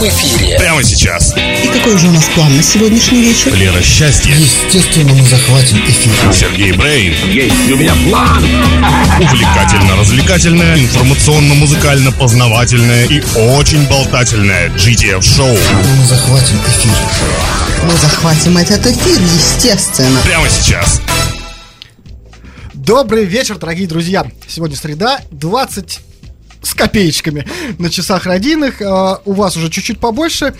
в эфире. Прямо сейчас. И какой же у нас план на сегодняшний вечер? Лера Счастье. Естественно, мы захватим эфир. Сергей Брейн. Есть у меня план. Увлекательно-развлекательное, информационно-музыкально-познавательное и очень болтательное GTF шоу. Мы захватим эфир. Мы захватим этот эфир, естественно. Прямо сейчас. Добрый вечер, дорогие друзья. Сегодня среда, 20 с копеечками на часах родийных. А, у вас уже чуть-чуть побольше.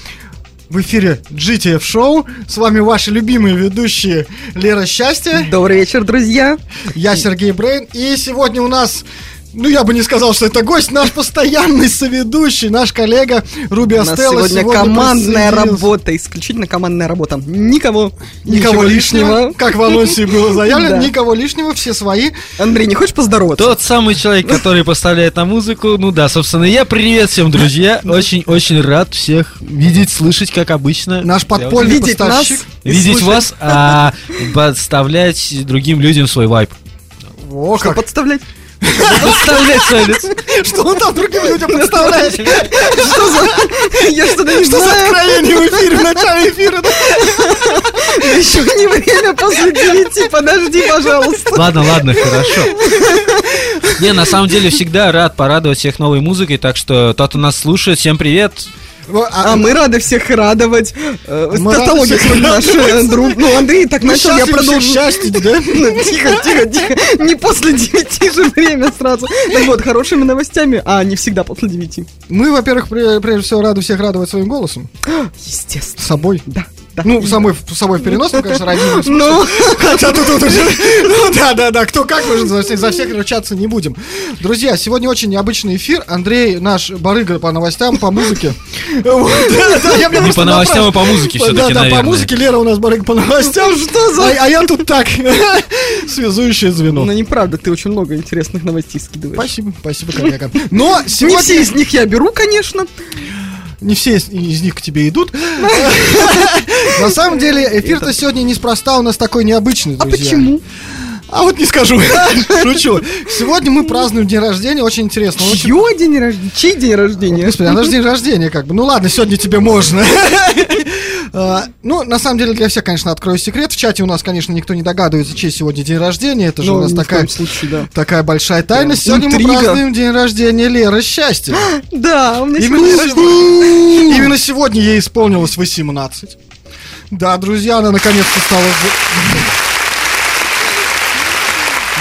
В эфире GTF Show. С вами ваши любимые ведущие Лера Счастье, Добрый вечер, друзья. я Сергей Брейн. И сегодня у нас, ну я бы не сказал, что это гость, наш постоянный соведущий, наш коллега Руби Астелло. сегодня командная присоединился. работа, исключительно командная работа. Никого, Никого ничего лишнего, как в анонсе было заявлено, Да. никого лишнего, все свои. Андрей, не хочешь поздороваться? Тот самый человек, который поставляет на музыку. Ну да, собственно, я привет всем, друзья. Очень-очень рад всех видеть, слышать, как обычно. Наш подпольный Видеть поставщик. нас Видеть слушать. вас, а подставлять другим людям свой вайп. О, Что как. подставлять? Подставлять свой лицо. Что он там другим людям представляет? Что за... Я что-то не Что за знаю. откровение в эфире, в начале эфира? Еще не время после девяти. Подожди, пожалуйста. Ладно, ладно, хорошо. Не, на самом деле всегда рад порадовать всех новой музыкой, так что тот, кто нас слушает, всем привет. А мы рады всех радовать. Э, Мы всех сегодня наш э, друг. Ну, Андрей так начал, я продолжу. счастье, да? Тихо, тихо, тихо. Не после девяти же время сразу. Так вот, хорошими новостями, а не всегда после девяти. Мы, во-первых, пре- прежде всего рады всех радовать своим голосом. Естественно. Собой. Да, да. Ну, самой, собой в переносном, конечно, смысле. Ну, Хотя тут, уже... Ну, да, да, да, кто как, мы же за всех, ручаться не будем. Друзья, сегодня очень необычный эфир. Андрей, наш барыга по новостям, по музыке. Меня Не по новостям, а по музыке Да, все-таки, да, по музыке. Лера у нас барыга по новостям. Что за... А я тут так, связующее звено. ну неправда, ты очень много интересных новостей скидываешь. Спасибо, спасибо, коллега. Но Не сегодня... все из них я беру, конечно. Не все из, из них к тебе идут. На самом деле, эфир-то сегодня неспроста у нас такой необычный, А друзья. почему? А вот не скажу. Шучу. Сегодня мы празднуем день рождения, очень интересно. Очень... Чье день рождения? Чей день рождения? Господи, а наш день рождения как бы. Ну ладно, сегодня тебе можно. А, Ну, на самом деле, для всех, конечно, открою секрет. В чате у нас, конечно, никто не догадывается, чей сегодня день рождения. Это же Ну, у нас такая, большая тайна. Сегодня мы празднуем день рождения Леры Счастья. Да, у меня сегодня Именно сегодня ей исполнилось 18. Да, друзья, она наконец-то стала...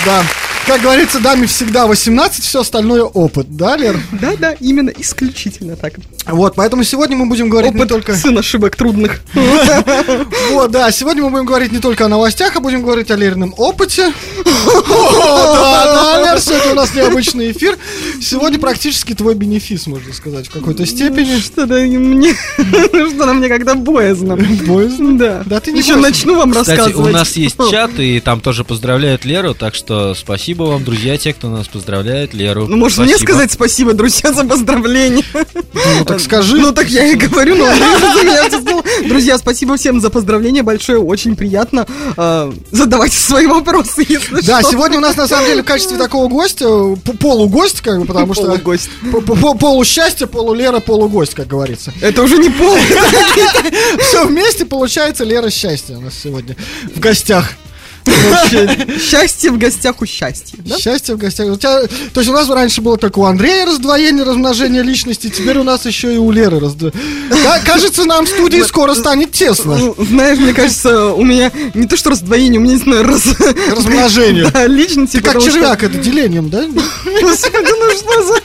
Да. Как говорится, даме всегда 18, все остальное опыт, да, Лер? Да, да, именно исключительно так. Вот, поэтому сегодня мы будем говорить не Опыт только... сын ошибок трудных. Вот, да, сегодня мы будем говорить не только о новостях, а будем говорить о Лерином опыте. Да, да, Лер, сегодня у нас необычный эфир. Сегодня практически твой бенефис, можно сказать, в какой-то степени. Что-то мне... Что-то мне как-то боязно. Боязно? Да. Да ты не Еще начну вам Кстати, рассказывать. у нас есть чат, и там тоже поздравляют Леру, так что спасибо вам, друзья, те, кто нас поздравляет, Леру. Ну, может, мне Спасибо. сказать спасибо, друзья, за поздравление. Ну, так скажи. Ну, так я и говорю, но. Друзья, спасибо всем за поздравление большое, очень приятно. А, Задавайте свои вопросы, если Да, сегодня у нас на самом деле в качестве такого гостя, полугость, как бы, потому что... Полугость. Полусчастье, полулера, полугость, как говорится. Это уже не пол. Все вместе получается Лера счастье у нас сегодня в гостях. Счастье в гостях у счастья. Счастье в гостях. У тебя- то есть у нас раньше было только у Андрея раздвоение, размножение личности, теперь у нас еще и у Леры раздвоение. Кажется, нам в студии скоро станет тесно. Ну, Знаешь, мне кажется, у меня не то что раздвоение, у меня, не знаю, раз... Размножение. Да, личности. Ты как червяк, это делением, да? Ну что за...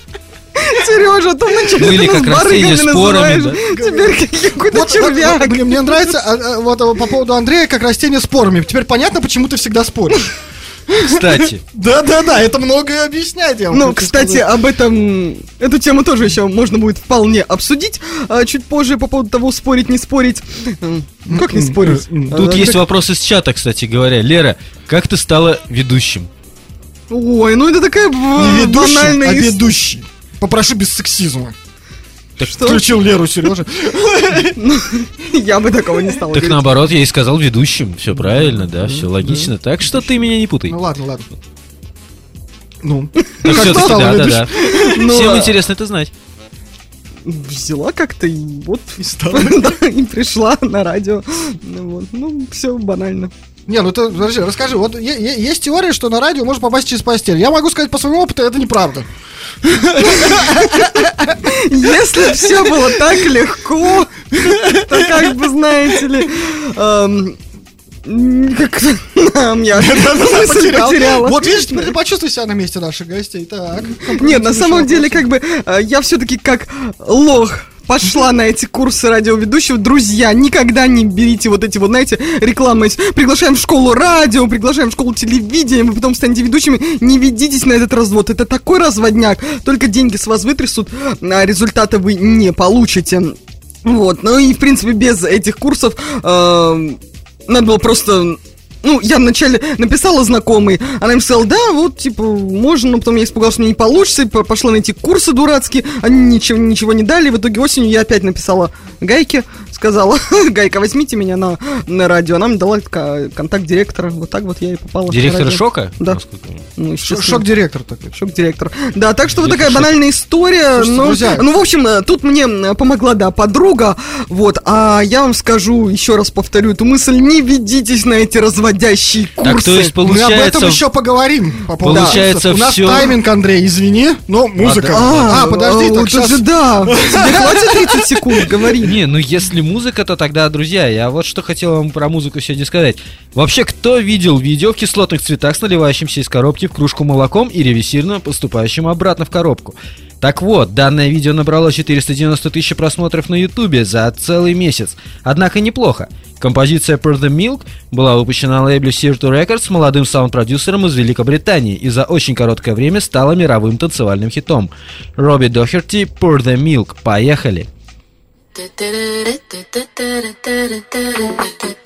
Сережа, то вначале Ну, нас как растение барыгами с порами, называешь, Теперь как какой-то Вот, червяк. вот, блин, мне нравится а, а, вот а, по поводу Андрея как растение с порами. Теперь понятно, почему ты всегда споришь. Кстати, Да-да-да, это многое объясняет. я Ну, кстати, сказать. об этом, эту тему тоже еще можно будет вполне обсудить а, чуть позже по поводу того, спорить, не спорить. Как не спорить? тут А, есть как- вопрос из чата, кстати говоря. Лера, как ты стала ведущим? Ой, ну это такая Не ведущий, банальная... а ведущий. Попрошу без сексизма. Так, Включил Леру, Сережа. Я бы такого не стала так наоборот, я и сказал ведущим. Все правильно, да, все логично. Так что ты меня не путай. Ну ладно, ладно. Ну, стала да, да, да. Ну, Всем интересно это знать. взяла как-то и вот И стала. да, и пришла на радио. Ну, вот. ну все банально. Не, ну ты, подожди, расскажи. Вот есть теория, что на радио можно попасть через постель. Я могу сказать по своему опыту, это неправда. Если все было так легко, то как бы, знаете ли, эм, как нам я потеряла. Вот видишь, теперь ты почувствуй себя на месте наших гостей. Так. Нет, на самом деле, как бы, э, я все-таки как лох пошла на эти курсы радиоведущего. Друзья, никогда не берите вот эти вот, знаете, рекламы. Приглашаем в школу радио, приглашаем в школу телевидения, вы потом станете ведущими. Не ведитесь на этот развод. Это такой разводняк. Только деньги с вас вытрясут, а результата вы не получите. Вот, ну и, в принципе, без этих курсов э, надо было просто... Ну, я вначале написала знакомой, она им сказала, да, вот, типа, можно, но потом я испугалась, что мне не получится, пошла на эти курсы дурацкие, они ничего, ничего не дали, в итоге осенью я опять написала Гайке, сказала, Гайка, возьмите меня на, на радио, она мне дала контакт директора, вот так вот я и попала. Директор шока? Да. Ну. Шок-директор такой. Шок-директор. Да, так что вот Директор такая шок. банальная история. Слушайте, ну, друзья. ну, в общем, тут мне помогла, да, подруга. Вот, а я вам скажу, еще раз повторю эту мысль, не ведитесь на эти разводящие курсы. Так, то есть Мы об этом получается... еще поговорим. по поводу Получается, курсов. У нас тайминг, Андрей, извини, но музыка. А, А, подожди, а, так сейчас... это да. Тебе хватит 30 секунд, говори. Не, ну если музыка, то тогда, друзья, я вот что хотел вам про музыку сегодня сказать. Вообще, кто видел видео в кислотных цветах с наливающимся из коробки в кружку молоком и ревесивно поступающим обратно в коробку? Так вот, данное видео набрало 490 тысяч просмотров на ютубе за целый месяц. Однако неплохо. Композиция Per the Milk была выпущена на лейбле Sirtu Records молодым саунд-продюсером из Великобритании и за очень короткое время стала мировым танцевальным хитом. Робби Дохерти Per the Milk. Поехали! I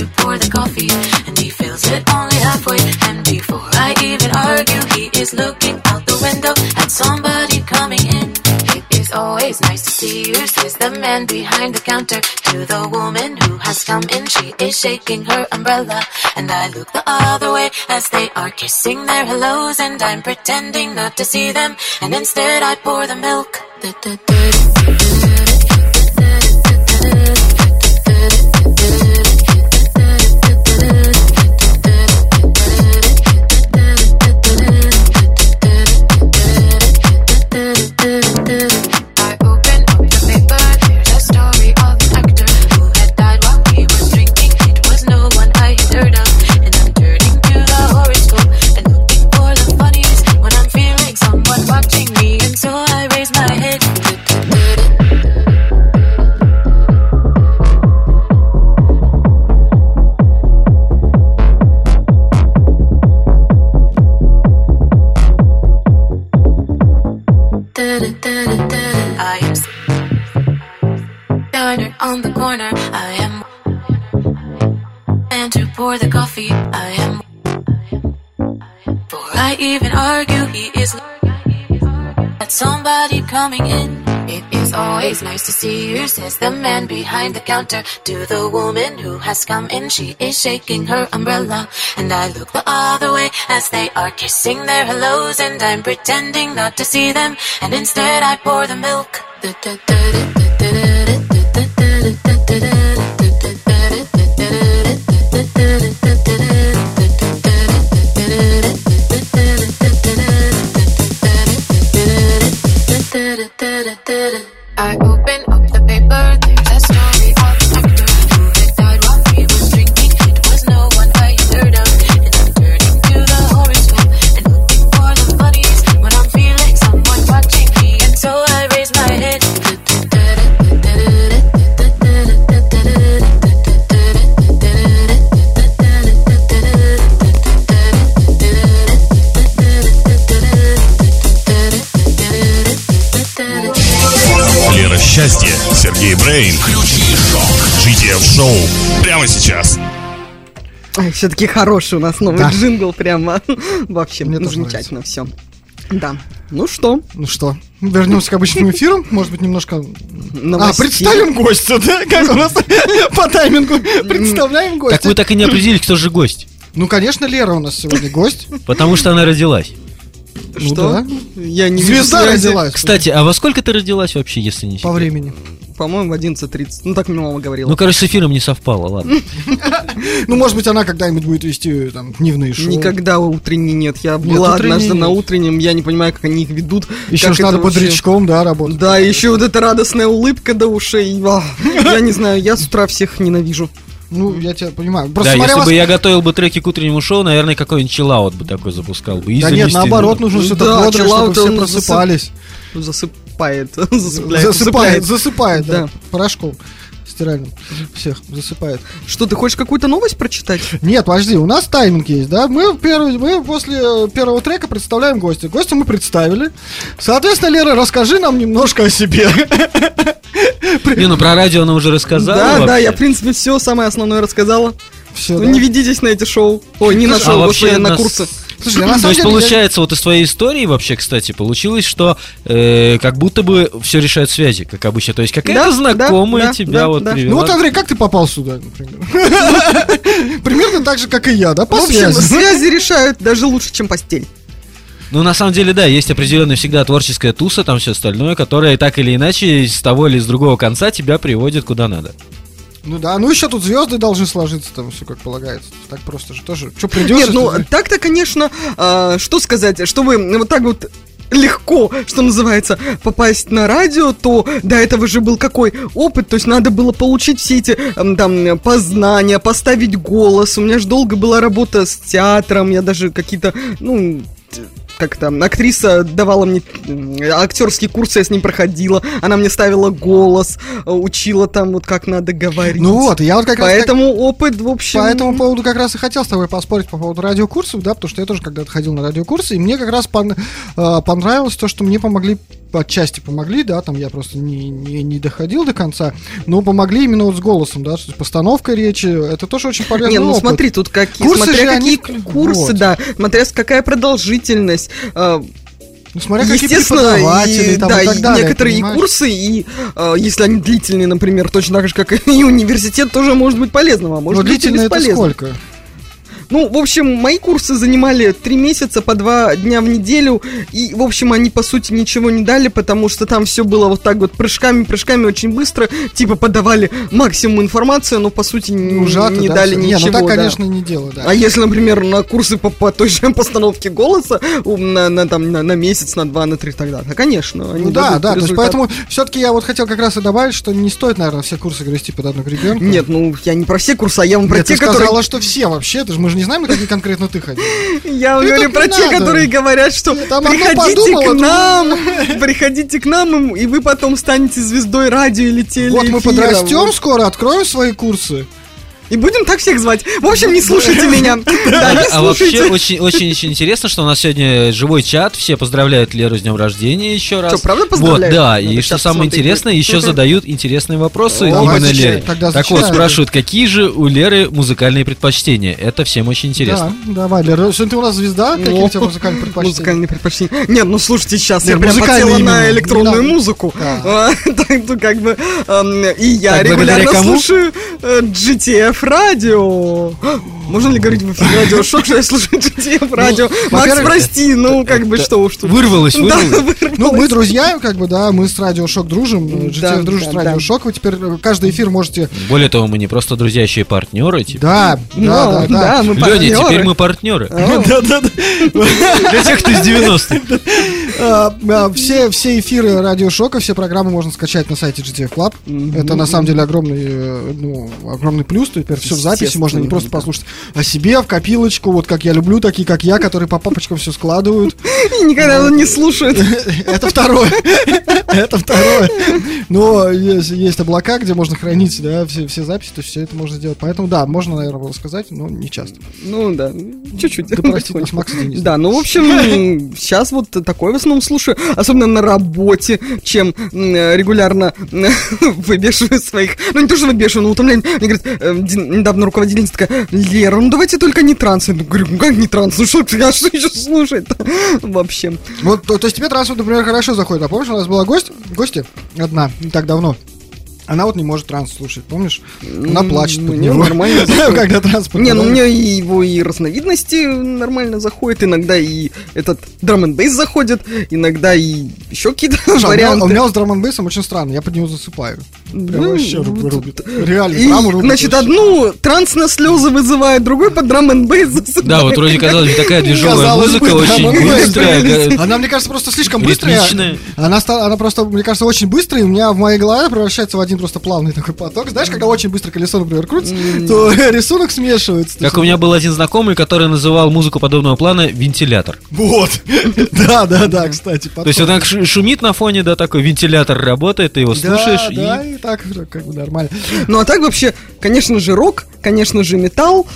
to pour the coffee, and he fills it only halfway. And before I even argue, he is looking out the window at somebody coming in. It is always nice to see you, says the man behind the counter to the woman who has come in. She is shaking her umbrella, and I look the other way as they are kissing their hellos, and I'm pretending not to see them, and instead I pour the milk. Corner. I am and to pour the coffee. I am before I even argue. He is at somebody coming in. It is always nice to see you, says the man behind the counter to the woman who has come in. She is shaking her umbrella, and I look the other way as they are kissing their hellos, and I'm pretending not to see them, and instead I pour the milk da da da da Шоу. Прямо сейчас. Все-таки хороший у нас новый Да. джингл, прямо. Вообще, Мне ну, тоже замечательно все. Да. Ну что, Ну что, вернемся к обычному эфиру. Может быть, немножко... А, новостей. представим гостя, да? Как у нас по таймингу представляем Так вы гостя. так и не определили, кто же гость. Ну, конечно, Лера у нас сегодня гость. Потому что она родилась. Ну Что? да. Я не вижу Звезда связи. родилась. Кстати, а во сколько ты родилась вообще, если не По секрет? времени. По-моему, в 11.30. Ну, так мне мама говорила. Ну, короче, с эфиром не совпало, ладно. Ну, может быть, она когда-нибудь будет вести там дневные шоу. Никогда утренней нет. Я была однажды на утреннем, я не понимаю, как они их ведут. Еще надо вообще- бодрячком, да, работать. Да, еще вот эта радостная улыбка до ушей. Я не знаю, я с утра всех ненавижу. Ну, я тебя понимаю. Просто Да, если вас- бы я готовил бы треки к утреннему шоу, наверное, какой-нибудь чиллаут бы такой запускал бы. Да нет, наоборот, нужно что-то Да, бодрое, чтобы все он засып- Засыпает. Засыпляет. Засыпает, усыпляет. засыпает, да. Да. Порошком стиральным. Всех засыпает. Что, ты хочешь какую-то новость прочитать? Нет, подожди, у нас тайминг есть, да? Мы, первый, мы после первого трека представляем гостя. Гостя мы представили. Соответственно, Лера, расскажи нам немножко о себе. Не, ну про радио она уже рассказала Да, да, я, в принципе, все самое основное рассказала. Все, Ну, да? не ведитесь на эти шоу. Ой, не на Слушай, шоу, а вообще на курсы. Слушай, я на То самом есть деле... я- получается, вот из твоей истории вообще, кстати, получилось, что э, как будто бы все решают связи, как обычно. То есть какая-то Да, знакомая да, тебя да, вот да. привела. Ну вот, Андрей, как ты попал сюда, например? Примерно так же, как и я, да, В по общем, связи. связи решают даже лучше, чем постель. Ну, на самом деле, да, есть определенная всегда творческая туса, там все остальное, которая так или иначе с того или с другого конца тебя приводит куда надо. Ну да, ну еще тут звезды должны сложиться, там все как полагается. Так просто же тоже. Что придешь? Нет, ну так-то, конечно, а, что сказать, чтобы вот так вот легко, что называется, попасть на радио, то до этого же был какой опыт, то есть надо было получить все эти там познания, поставить голос. У меня же долго была работа с театром, я даже какие-то, ну, как там, актриса давала мне актерские курсы, я с ним проходила, она мне ставила голос, э, учила там вот как надо говорить. Ну вот, я вот как раз... так- Поэтому опыт, в общем... По этому поводу как раз и хотел с тобой поспорить по поводу радиокурсов, да, потому что я тоже когда-то ходил на радиокурсы, и мне как раз пон- э, понравилось то, что мне помогли, отчасти помогли, да, там я просто не, не, не доходил до конца, но помогли именно вот с голосом, да, то есть постановка речи, это тоже очень полезный Не, ну опыт. смотри, тут какие, Курсы смотря же они какие к- курсы, вот. да, смотря с какая продолжительность. Э, Ну, смотря какие Естественно, преподаватели и, там, да, и так далее, некоторые и курсы, и э, если они длительные, например, точно так же, как и университет, тоже может быть полезным, а Но может быть и длительно это сколько? Ну, в общем, мои курсы занимали три месяца по два дня в неделю, и, в общем, они, по сути, ничего не дали, потому что там все было вот так вот прыжками, прыжками очень быстро, типа подавали максимум информации, но, по сути, н- Ужато, не да, дали всё. ничего. Не, ну так, да. конечно, не дело, да. А если, например, на курсы по, по той же постановке голоса на, на, там, на, на месяц, на два, на три, тогда, да, конечно. они Ну да, да, то есть результат. поэтому все-таки я вот хотел как раз и добавить, что не стоит, наверное, все курсы грести под одну гребенку. Нет, ну я не про все курсы, а я вам про Нет, те, ты которые... сказала, что все вообще, ты же, мы же не знаем, на какие конкретно ты ходил. Я Ты говорю про те, надо. которые говорят, что Там приходите подумала, к тут- нам, приходите к нам, и вы потом станете звездой радио или телеэфира. Вот мы подрастем скоро, откроем свои курсы. И будем так всех звать. В общем, не слушайте меня. Да, не А вообще очень, очень, очень интересно, что у нас сегодня живой чат, все поздравляют Леру с днем рождения еще раз. Что, правда Вот, поздравляют? да, Надо и что самое интересное, еще задают интересные вопросы О, именно Лере. Так вот, спрашивают, какие же у Леры музыкальные предпочтения? Это всем очень интересно. Да, давай, Лера, сегодня ты у нас звезда, какие у тебя музыкальные предпочтения? Музыкальные предпочтения. Нет, ну слушайте, сейчас Нет, я прям именно, на электронную музыку. Так, ну, как бы, эм, и я регулярно слушаю э, GTF радио. Можно ли говорить в эфире радио шок, что я слушаю GTF радио? Макс, прости, ну, как бы, что уж тут. Вырвалось, Да, вырвалось. Ну, мы друзья, как бы, да, мы с Радио Шок дружим, GTF Да, дружит да, с Радио да. Шок, вы теперь э, каждый эфир можете... Более того, мы не просто друзья, еще и партнеры. Типа. Да, Ну, да, да, да. мы Леня, партнеры. теперь мы партнеры. О, Для тех, кто из 90-х. А, а, Все, все эфиры Радио Шока, все программы можно скачать на сайте GTF Club. Это на самом деле огромный, э, ну, огромный плюс. Теперь все в записи, можно не просто послушать о себе, в копилочку, вот как я люблю, такие как я, которые по папочкам все складывают. и никогда он не слушает. Это второе. Это второе. Но есть, есть облака, где можно хранить да, все, все записи, то есть все это можно сделать. Поэтому да, можно, наверное, было сказать, но не часто. Ну, да, чуть-чуть. Да простит нас Макс Денис. Да, ну, в общем, сейчас вот такое в основном слушаю, особенно на работе, чем регулярно выбешиваю своих, ну, не то, что выбешиваю, но утомляю. Мне говорит, э, недавно руководительница такая, Лера, ну давайте только не транс. Я говорю, как не транс? Ну что, а что еще слушать-то? Вообще. Вот, то, то есть тебе транс, например, хорошо заходит. А помнишь, у нас была гость, гостья одна, не так давно. Она вот не может транс слушать, помнишь? Она плачет под не, него. нормально заходит. Когда транс Не, ну мне и его и разновидности нормально заходят, иногда и этот драм н бейс заходит, иногда и еще какие-то Слушай, у меня- варианты. У меня с драм бейсом очень странно, я под него засыпаю. Прям Ну, вообще руб- рубит. Реально, прям рубит значит, вообще. одну транс на слезы вызывает, другой под драм н засыпает. Да, вот вроде казалось бы такая движовая музыка, очень быстрая. Она, мне кажется, просто слишком быстрая. Она, просто, мне кажется, очень быстрая, и у меня в моей голове превращается в один просто плавный такой поток. Знаешь, когда очень быстро колесо, например, крутится, то рисунок смешивается. Как у меня был один знакомый, который называл музыку подобного плана вентилятор. Вот. Да, да, да, кстати. То есть он так шу- шумит на фоне, да, такой вентилятор работает, ты его слушаешь, Да, да, и и так как бы нормально. Ну а так вообще, конечно же, рок, конечно же, металл.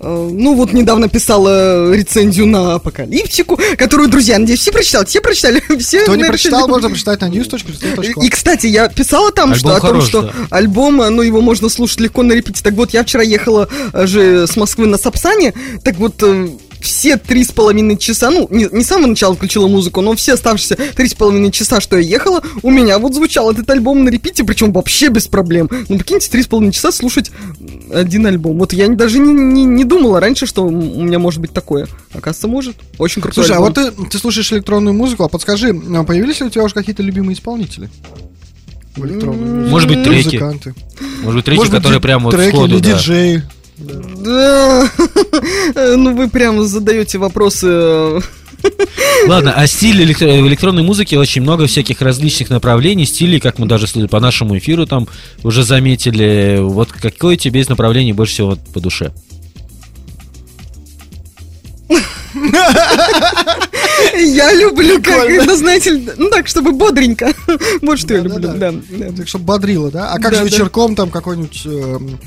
Э, Ну вот недавно писала рецензию на Апокалиптику, которую, друзья, надеюсь, все прочитали, все прочитали, все. Кто не прочитал, можно прочитать на news.com. И, кстати, я писала там, Альбом что о том, что да. альбом, э, ну, его можно слушать легко на репите. Так вот, я вчера ехала э, же с Москвы на Сапсане, так вот, все три с половиной часа, ну, не, не с самого начала включила музыку, но все оставшиеся три с половиной часа, что я ехала, у меня вот звучал этот альбом на репите, причем вообще без проблем. Ну, прикиньте, три с половиной часа слушать один альбом. Вот я даже не, не, не думала раньше, что у меня может быть такое. Оказывается, может. Очень крутой Слушай, а альбом. вот ты, ты слушаешь электронную музыку, а подскажи, а появились ли у тебя уже какие-то любимые исполнители? В? Может быть, треки. Музыканты. может быть, треки, Может быть, которые прям вот треки сходу, или да. диджеи. Да, ну вы прям задаете вопросы. э, Ладно, а стиль электро- электронной музыки очень много всяких различных направлений, стилей, как мы даже по нашему эфиру там уже заметили. Вот какое тебе из направлений больше всего по душе? Я люблю, как это, знаете, ну так, чтобы бодренько. Вот что я люблю, да. Так, чтобы бодрило, да? А как же вечерком там какой-нибудь эм,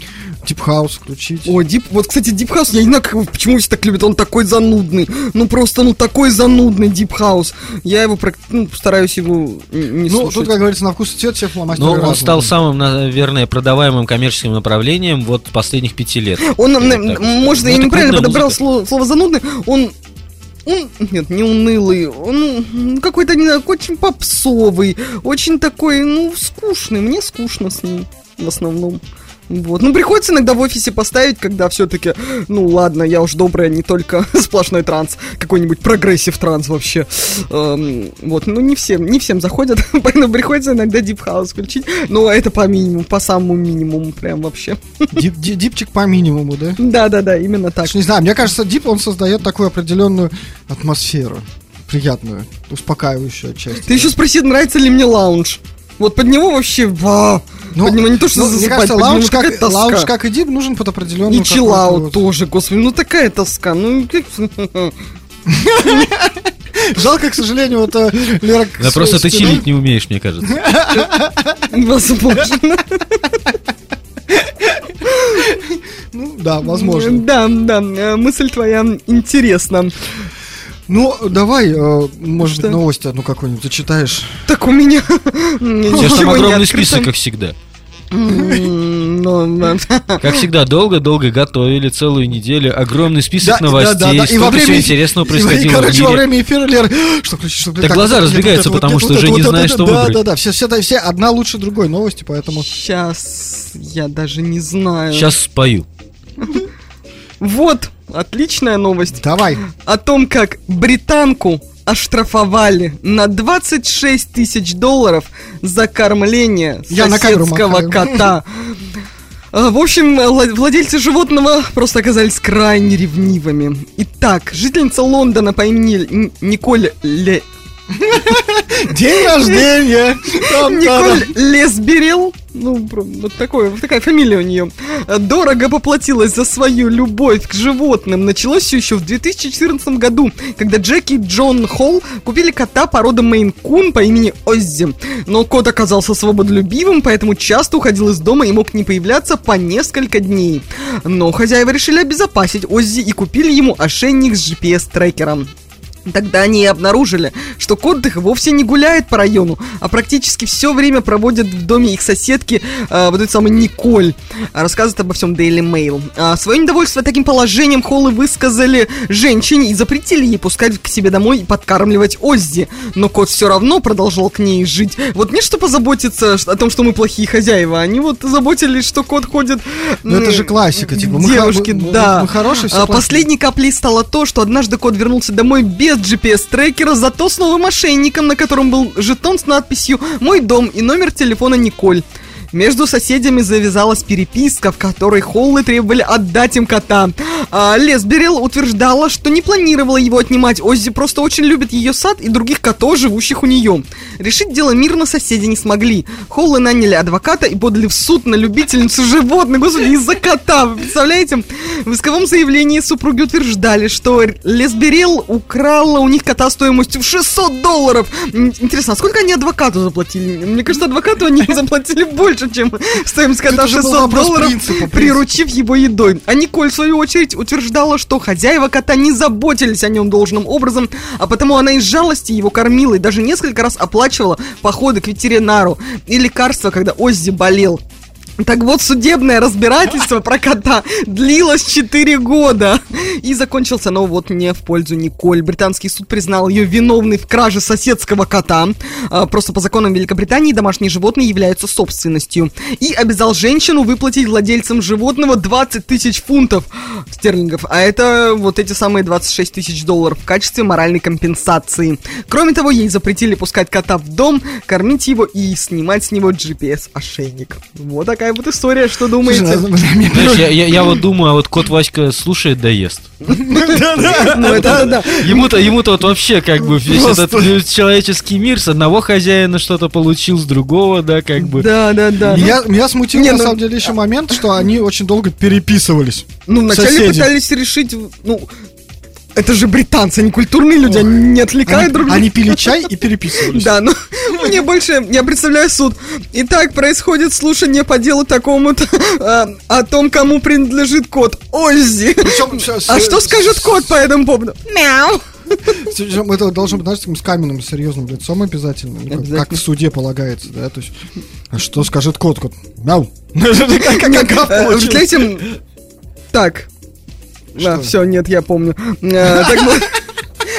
deep house включить? О, Deep, вот, кстати, Deep House, я не знаю, как- почему все так любят, он такой занудный. Ну, просто, ну, такой занудный Deep House. Я его, ну, стараюсь его не ну, слушать. тут, как говорится, на вкус и цвет все фломастеры Ну, он разные. стал самым, наверное, продаваемым коммерческим направлением вот последних пяти лет. Он, Вот м, так вот скажем. может, Ну, я это неправильно подобрал музыка. слово, слово занудный, он... Он, нет, не унылый, м, какой-то, не очень попсовый, очень такой, ну, скучный, мне скучно с ним в основном. Вот. Ну, приходится иногда в офисе поставить, когда все-таки, ну ладно, я уж добрая, не только сплошной транс, какой-нибудь progressive trance вообще. Эм, вот, ну не всем, не всем заходят, поэтому приходится иногда deep house включить. Но это по минимуму, по самому минимуму, прям вообще. Дип- ди- дипчик по минимуму, да? Да-да-да, именно так. Не знаю, мне кажется, deep, он создает такую определенную атмосферу. Приятную, успокаивающую отчасти. Ты еще спроси, нравится ли мне лаунж. Вот под него вообще, ва, Ну, под него не то, что ну, мне засыпать, кажется, под него лаунж как, тоска. лаунж, как и дип, нужен под определенную И какую-то вот- тоже, господи, ну такая тоска, ну как... Жалко, к сожалению, вот э, Лера... Да просто ты чилить не умеешь, мне кажется. Возможно. Ну, да, возможно. Да, да, э, мысль твоя интересна. Ну, давай, э, может Что? быть, новости одну какую-нибудь зачитаешь. Так у меня... У тебя там огромный список, как всегда. Ну, Как всегда, долго-долго готовили целую неделю. Огромный список новостей. И во Столько всего время интересного и, происходило в короче, во время эфира, Лера, что включить, что Так глаза разбегаются, потому что уже не знаешь, что Да, выбрать. да, да, все, все, все одна лучше другой новости, поэтому... Сейчас я даже не знаю. Сейчас спою. Вот, отличная новость. Давай. О том, как британку оштрафовали на 26 тысяч долларов за кормление Я на соседского махаю. кота. А, В общем, вла- владельцы животного просто оказались крайне ревнивыми. Итак, жительница Лондона по имени Николь Ле... День рождения! Там, Николь Лесберил, ну, вот такое, вот такая фамилия у нее, дорого поплатилась за свою любовь к животным. Началось все еще в 2014 году, когда Джеки и Джон Холл купили кота породы Мейн-кун по имени Оззи. Но кот оказался свободолюбивым, поэтому часто уходил из дома и мог не появляться по несколько дней. Но хозяева решили обезопасить Оззи и купили ему ошейник с GPS-трекером. Тогда они и обнаружили, что кот их вовсе не гуляет по району, а практически все время проводит в доме их соседки, э, вот этой самой Николь. Рассказывает обо всем Daily Mail. А, свое недовольство таким положением Холлы высказали женщине и запретили ей пускать к себе домой и подкармливать Оззи. Но кот все равно продолжал к ней жить. Вот не что позаботиться о том, что мы плохие хозяева, они вот заботились, что кот ходит... Ну, это же классика, типа, мы Девушки, мы- да. мы хорошие, все А. Последней каплей стало то, что однажды кот вернулся домой без GPS-трекера, зато с новым мошенником, на котором был жетон с надписью «Мой дом» и номер телефона Николь. Между соседями завязалась переписка, в которой Холлы требовали отдать им кота. А Лесберил утверждала, что не планировала его отнимать. Оззи просто очень любит ее сад и других котов, живущих у нее. Решить дело мирно соседи не смогли. Холлы наняли адвоката и подали в суд на любительницу животных, господи, из-за кота. Вы представляете? В исковом заявлении супруги утверждали, что Лесберил украла у них кота стоимостью в 600 долларов. Интересно, а сколько они адвокату заплатили? Мне кажется, адвокату они заплатили больше, чем стоимость кота Это же был 600 вопрос долларов, принципа. приручив его едой. А Николь, в свою очередь, утверждала, что хозяева кота не заботились о нем должным образом, а потому она из жалости его кормила и даже несколько раз оплачивала походы к ветеринару и лекарства, когда Оззи болел. Так вот, судебное разбирательство про кота длилось 4 года. И закончился оно вот не в пользу Николь. Британский суд признал ее виновной в краже соседского кота. А, Просто по законам Великобритании домашние животные являются собственностью. И обязал женщину выплатить владельцам животного 20 тысяч фунтов стерлингов. А это вот эти самые 26 тысяч долларов в качестве моральной компенсации. Кроме того, ей запретили пускать кота в дом, кормить его и снимать с него GPS-ошейник. Вот такая вот история, что думаете? Знаешь, я, я- я вот думаю, а вот кот Васька слушает, да ест. Ну. Ему-то, ему-то вот вообще как бы весь этот человеческий мир с одного хозяина что-то получил, с другого, да, как бы. Да, да, да. Меня, смутил, на ну- самом деле, еще момент, что они очень долго переписывались. Ну, вначале пытались решить, ну, это же британцы, они культурные люди, они не отвлекают Они, друг друга. они пили чай и переписывались. Да, ну, мне больше, я представляю суд. Итак, происходит слушание по делу такому-то, а, о том, кому принадлежит кот Оззи. Причем А что скажет кот по этому поводу? Мяу. Это должно быть, знаешь, с каменным серьезным лицом обязательно, ну, как- Обязательно. как в суде полагается, да, то есть, а что скажет кот? Кот, мяу. Как- как- как Э, получилось. Представляете, так. Что? А, все, нет, я помню.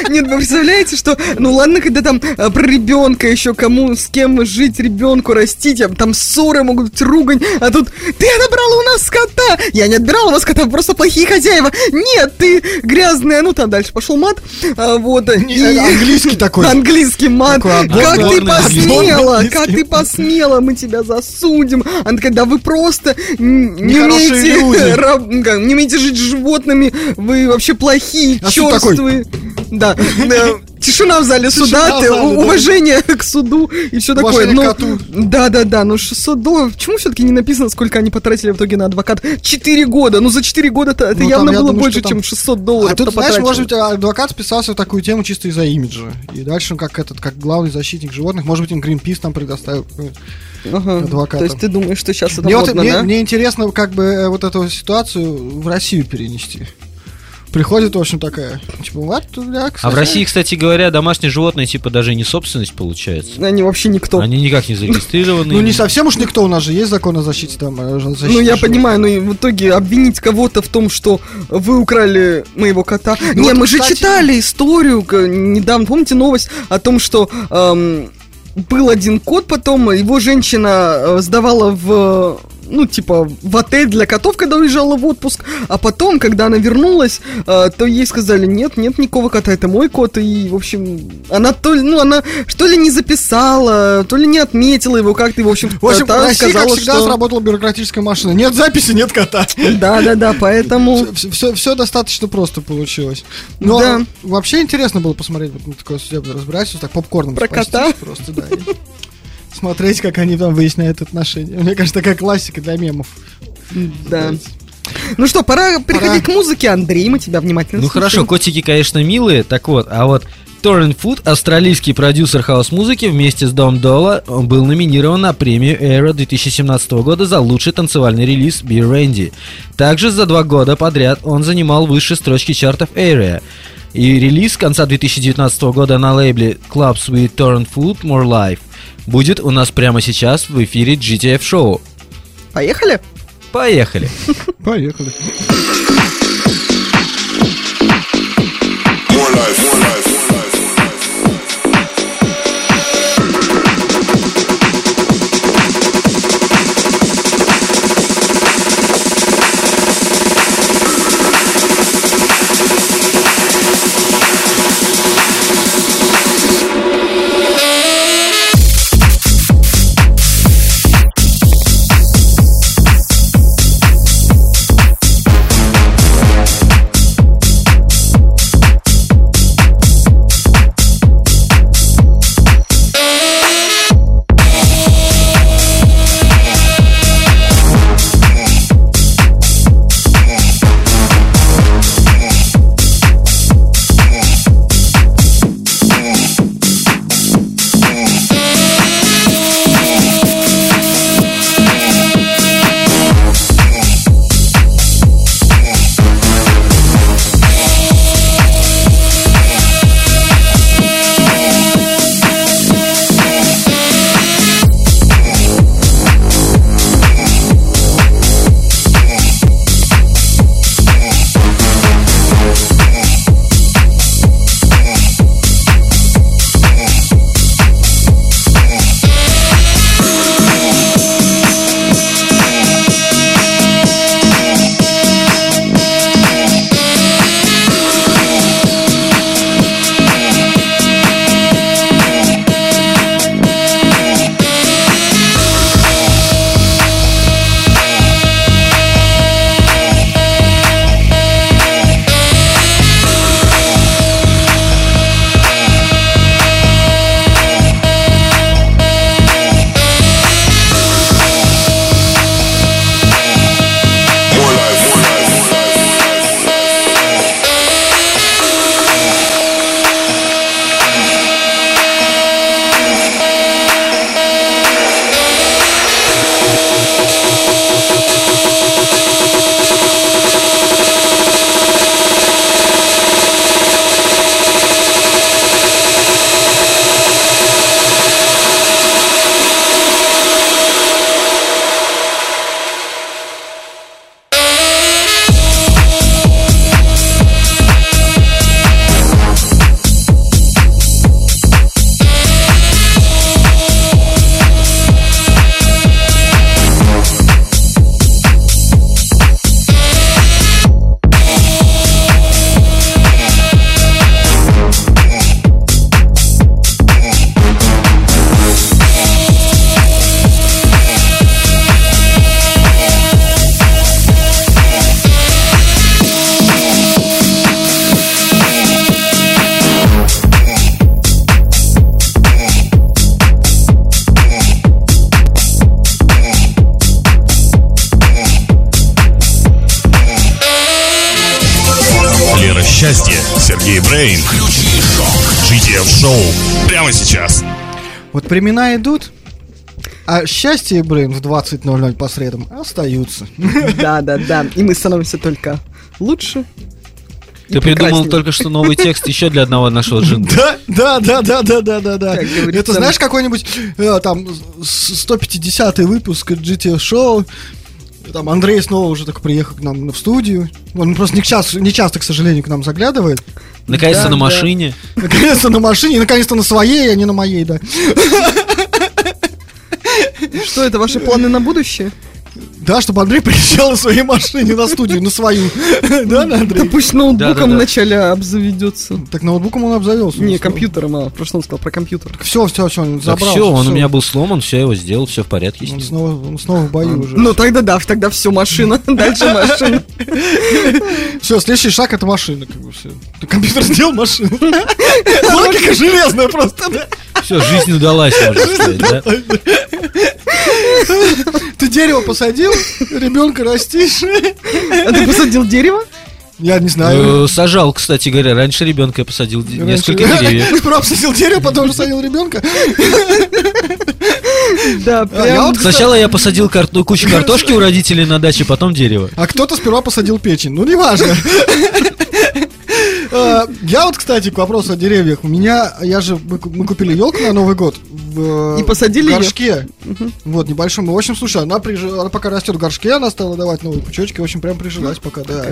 Нет, вы представляете, что, ну ладно, когда там э, про ребенка еще, кому, с кем жить ребенку, растить, а там ссоры могут быть, ругань, а тут ты отобрала у нас кота, я не отбирала у вас кота, вы просто плохие хозяеева, нет, ты грязная, ну там дальше пошел мат, а, вот, Не, э, английский такой. Английский мат, Такой как ты посмела, как ты посмела, мы тебя засудим, она когда вы просто не умеете раб- не умеете жить с животными, вы вообще плохие, А суд такой. черствые. Да, да. Тишина в зале суда, уважение к суду и все такое. Ну, да, да, да, ну 600 долларов. Почему все-таки не написано, сколько они потратили в итоге на адвокат? 4 года. Ну за 4 года это Ну, явно было больше, чем 600 долларов. А тут, знаешь, может быть, адвокат списался в такую тему чисто из-за имиджа. И дальше он как этот, как главный защитник животных, может быть, им Гринпис там предоставил. Ага. адвоката. То есть ты думаешь, что сейчас это Мне, вот- модно, мне- да? мне интересно, как бы э, вот эту ситуацию в Россию перенести. Приходит, в общем, такая, типа, вот, бля, А в России, кстати говоря, домашние животные типа даже не собственность получается. Они вообще никто. Они никак не зарегистрированы. Ну, не совсем уж никто, у нас же есть закон о защите там. Ну, я понимаю, но в итоге обвинить кого-то в том, что вы украли моего кота. Ну не, мы же читали историю недавно, помните новость о том, что эм, был один кот, потом его женщина э, сдавала в ну, типа, в отель для котов, когда уезжала в отпуск, а потом, когда она вернулась, э, то ей сказали, нет, нет никакого кота, это мой кот, и, в общем, она то ли, ну, она что ли не записала, то ли не отметила его как-то, и, в общем, В общем, в России, как сказала, всегда, что... сработала бюрократическая машина. Нет записи, нет кота. Да, да, да, поэтому... Все, достаточно просто получилось. Но Да. вообще интересно было посмотреть вот на такое судебное разбирательство, так попкорном Про кота? просто, да. Смотреть, как они там выясняют отношения. Мне кажется, такая классика для мемов. Да. Ну что, пора переходить к музыке, Андрей, мы тебя внимательно Ну слушаем. хорошо, котики, конечно, милые, так вот, а вот Торрен Фуд, австралийский продюсер хаос-музыки, вместе с Дом Дола, он был номинирован на премию Era 2017 года за лучший танцевальный релиз Be Randy. Также за два года подряд он занимал высшие строчки чартов Area. И релиз конца 2019 года на лейбле Clubs with Turn Food More Life будет у нас прямо сейчас в эфире GTF шоу. Поехали? Поехали! Поехали. More life, more life, времена идут, а счастье и Брейн в 20.00 по средам остаются. Да, да, да. И мы становимся только лучше. Ты придумал только что новый текст еще для одного нашего джингла. Да, да, да, да, да, да, да. Это знаешь какой-нибудь э, там с- 150 выпуск GTF шоу. Там Андрей снова уже так приехал к нам в студию. Он просто не часто, не часто, к сожалению, к нам заглядывает. Наконец-то Да, на да. Наконец-то на машине, наконец-то на своей, а не на моей, да. Что это, ваши планы на будущее? Да, чтобы Андрей приезжал на своей машине на студию, на свою. Да, да, Да Андрей? пусть ноутбуком вначале обзаведется. Так ноутбуком он обзавелся. Не, компьютером, а, просто он сказал про компьютер. Все, все, все, он забрал. все, он у меня был сломан, все его сделал, все в порядке. Он снова, он снова в бою уже. Ну тогда да, тогда все, машина. Дальше машина. Все, следующий шаг это машина, как бы все. Ты компьютер сделал машину. Логика железная просто, да? Все, жизнь удалась, можно сказать, да? Ты дерево посадил, ребенка растишь. А ты посадил дерево? Я не знаю. Э, Сажал, кстати говоря, раньше ребенка я посадил Раньше- несколько деревьев. Сперва посадил дерево, потом уже садил ребенка. Да, А, я прям. Сначала я посадил кар- ну, кучу картошки у родителей на даче, потом дерево. А кто-то сперва посадил печень. Ну, неважно. А, Я вот, кстати, к вопросу о деревьях. У меня, я же, мы ку- мы купили елку на Новый год. в, э, И посадили в горшке. Вот, небольшом. В общем, слушай, она, прижи- она пока растет в горшке, она стала давать новые пучочки. В общем, прям прижилась пока, да.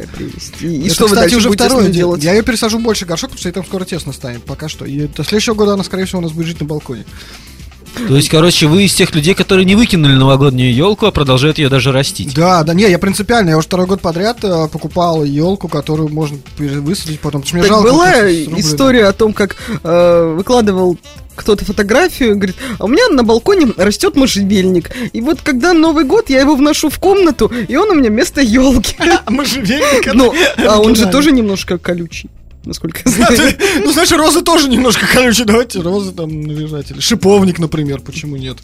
И, и Это, что кстати, уже второе делать? Я ее пересажу в больший горшок, потому что ей там скоро тесно станет. Пока что. И до следующего года она, скорее всего, у нас будет жить на балконе. То есть, короче, вы из тех людей, которые не выкинули новогоднюю елку, а продолжают ее даже растить. Да, да, не, я принципиально, я уже второй год подряд э, покупал елку, которую можно высадить потом. Мне Так жалко была история о том, как э, выкладывал кто-то фотографию, говорит, а у меня на балконе растет можжевельник. И вот когда Новый год, я его вношу в комнату, и он у меня вместо елки. А можжевельник, Ну, а он же тоже немножко колючий, насколько я знаю. Ну, знаешь, розы тоже немножко колючие. Давайте розы там наряжать. Или шиповник, например, почему нет?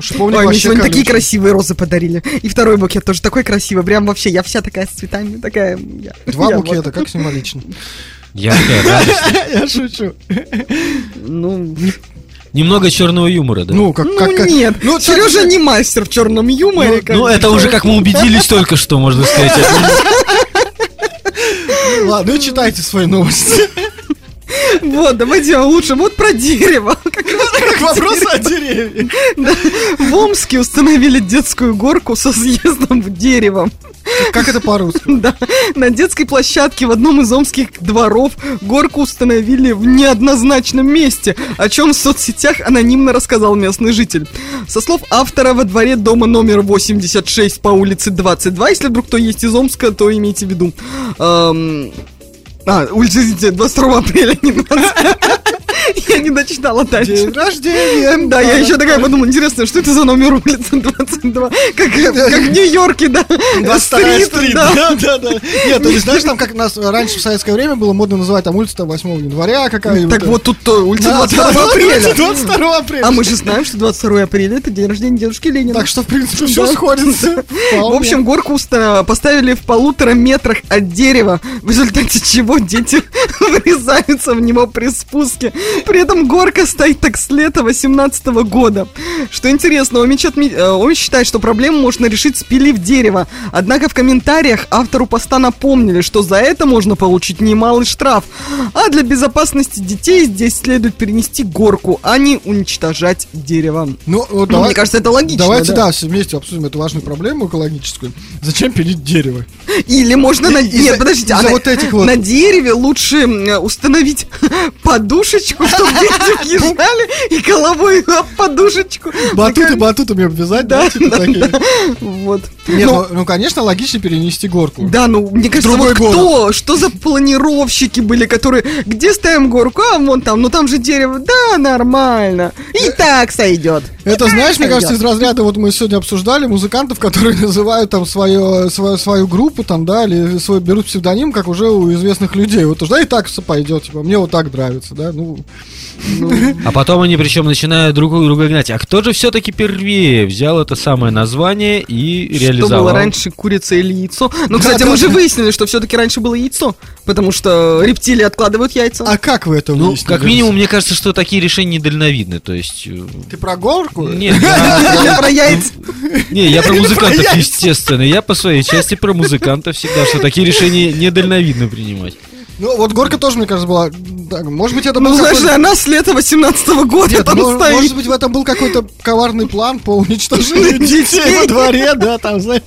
Шиповник Ой, мне сегодня такие красивые розы подарили. И второй букет тоже такой красивый. Прям вообще, я вся такая с цветами, такая... я- Два я букета, вот- как символично. Яркая, радостная. Я шучу. Ну, Немного черного юмора, да? Ну, как... ну как- как- нет, Ну, Сережа так- не мастер в черном юморе. Ну, бы. это уже как мы убедились только что, можно сказать. Ладно, читайте свои новости. Вот, давайте лучше. Вот про дерево. Как вопрос о деревьях. Да. В Омске установили детскую горку со съездом в дерево. Как это по-русски? Да. На детской площадке в одном из омских дворов горку установили в неоднозначном месте, о чем в соцсетях анонимно рассказал местный житель. Со слов автора, во дворе дома номер 86 по улице 22, если вдруг кто есть из Омска, то имейте в виду. Эм, А, улица, извините, 22 апреля, не 20. Я не дочитала дальше. День рождения. Да, я еще такая подумала, интересно, что это за номер улицы 22? Как, как в Нью-Йорке, да. 22 Стрит, стрит, да. да, да. Нет, то есть, знаешь, там как нас раньше в советское время было модно называть там улица там 8 января какая-нибудь. Так вот тут улица Да, 22 да, апреля. 22 апреля. А мы же знаем, что 22 апреля это день рождения дедушки Ленина. Так что, в принципе, все сходится. В общем, горку поставили в полутора метрах от дерева, в результате чего дети врезаются в него при спуске. При этом горка стоит так с лета 18 года. Что интересно, Омич, отме- э, Омич считает, что проблему можно решить, спилив дерево. Однако в комментариях автору поста напомнили, что за это можно получить немалый штраф. А для безопасности детей здесь следует перенести горку, а не уничтожать дерево. Ну, вот Ну, давай- мне кажется, это логично. Давайте, да. да, все вместе обсудим эту важную проблему экологическую. Зачем пилить дерево? Или можно на... Нет, подождите, а на... вот этих вот- на дереве лучше установить подушечку, чтобы дети въезжали и головой об подушечку. Батуты Такая- батутами обвязать, да, типа. Вот. Ну, ну, конечно, логично перенести горку. Да, ну, мне кажется, вот кто, что за планировщики были, которые, где ставим горку, а вон там, ну там же дерево, да, нормально, и так сойдет. Это, знаешь, мне кажется, из разряда, вот мы сегодня обсуждали музыкантов, которые называют там свое, свою, свою группу, там, да, или свой, берут псевдоним, как уже у известных людей. Вот да, и так все пойдет, типа, мне вот так нравится, да, ну, А потом они причем начинают друг у друга гнать. А кто же все-таки первее взял это самое название и Что реализовал? было раньше, курица или яйцо? Ну, кстати, мы же выяснили, что все-таки раньше было яйцо, потому что рептилии откладывают яйца. а как вы это Ну, как минимум, мне кажется, что такие решения недальновидны. То есть... э, Ты про горку? Нет, я- про яйца. не, я про музыкантов, естественно. Я по своей части про музыкантов всегда, что такие решения недальновидно принимать. Ну, вот горка тоже, мне кажется, была... да, может быть, это был Ну, знаешь, она с лета 18 года Нет, там ну, стоит. может быть, в этом был какой-то коварный план по уничтожению детей во дворе, да, там, знаешь.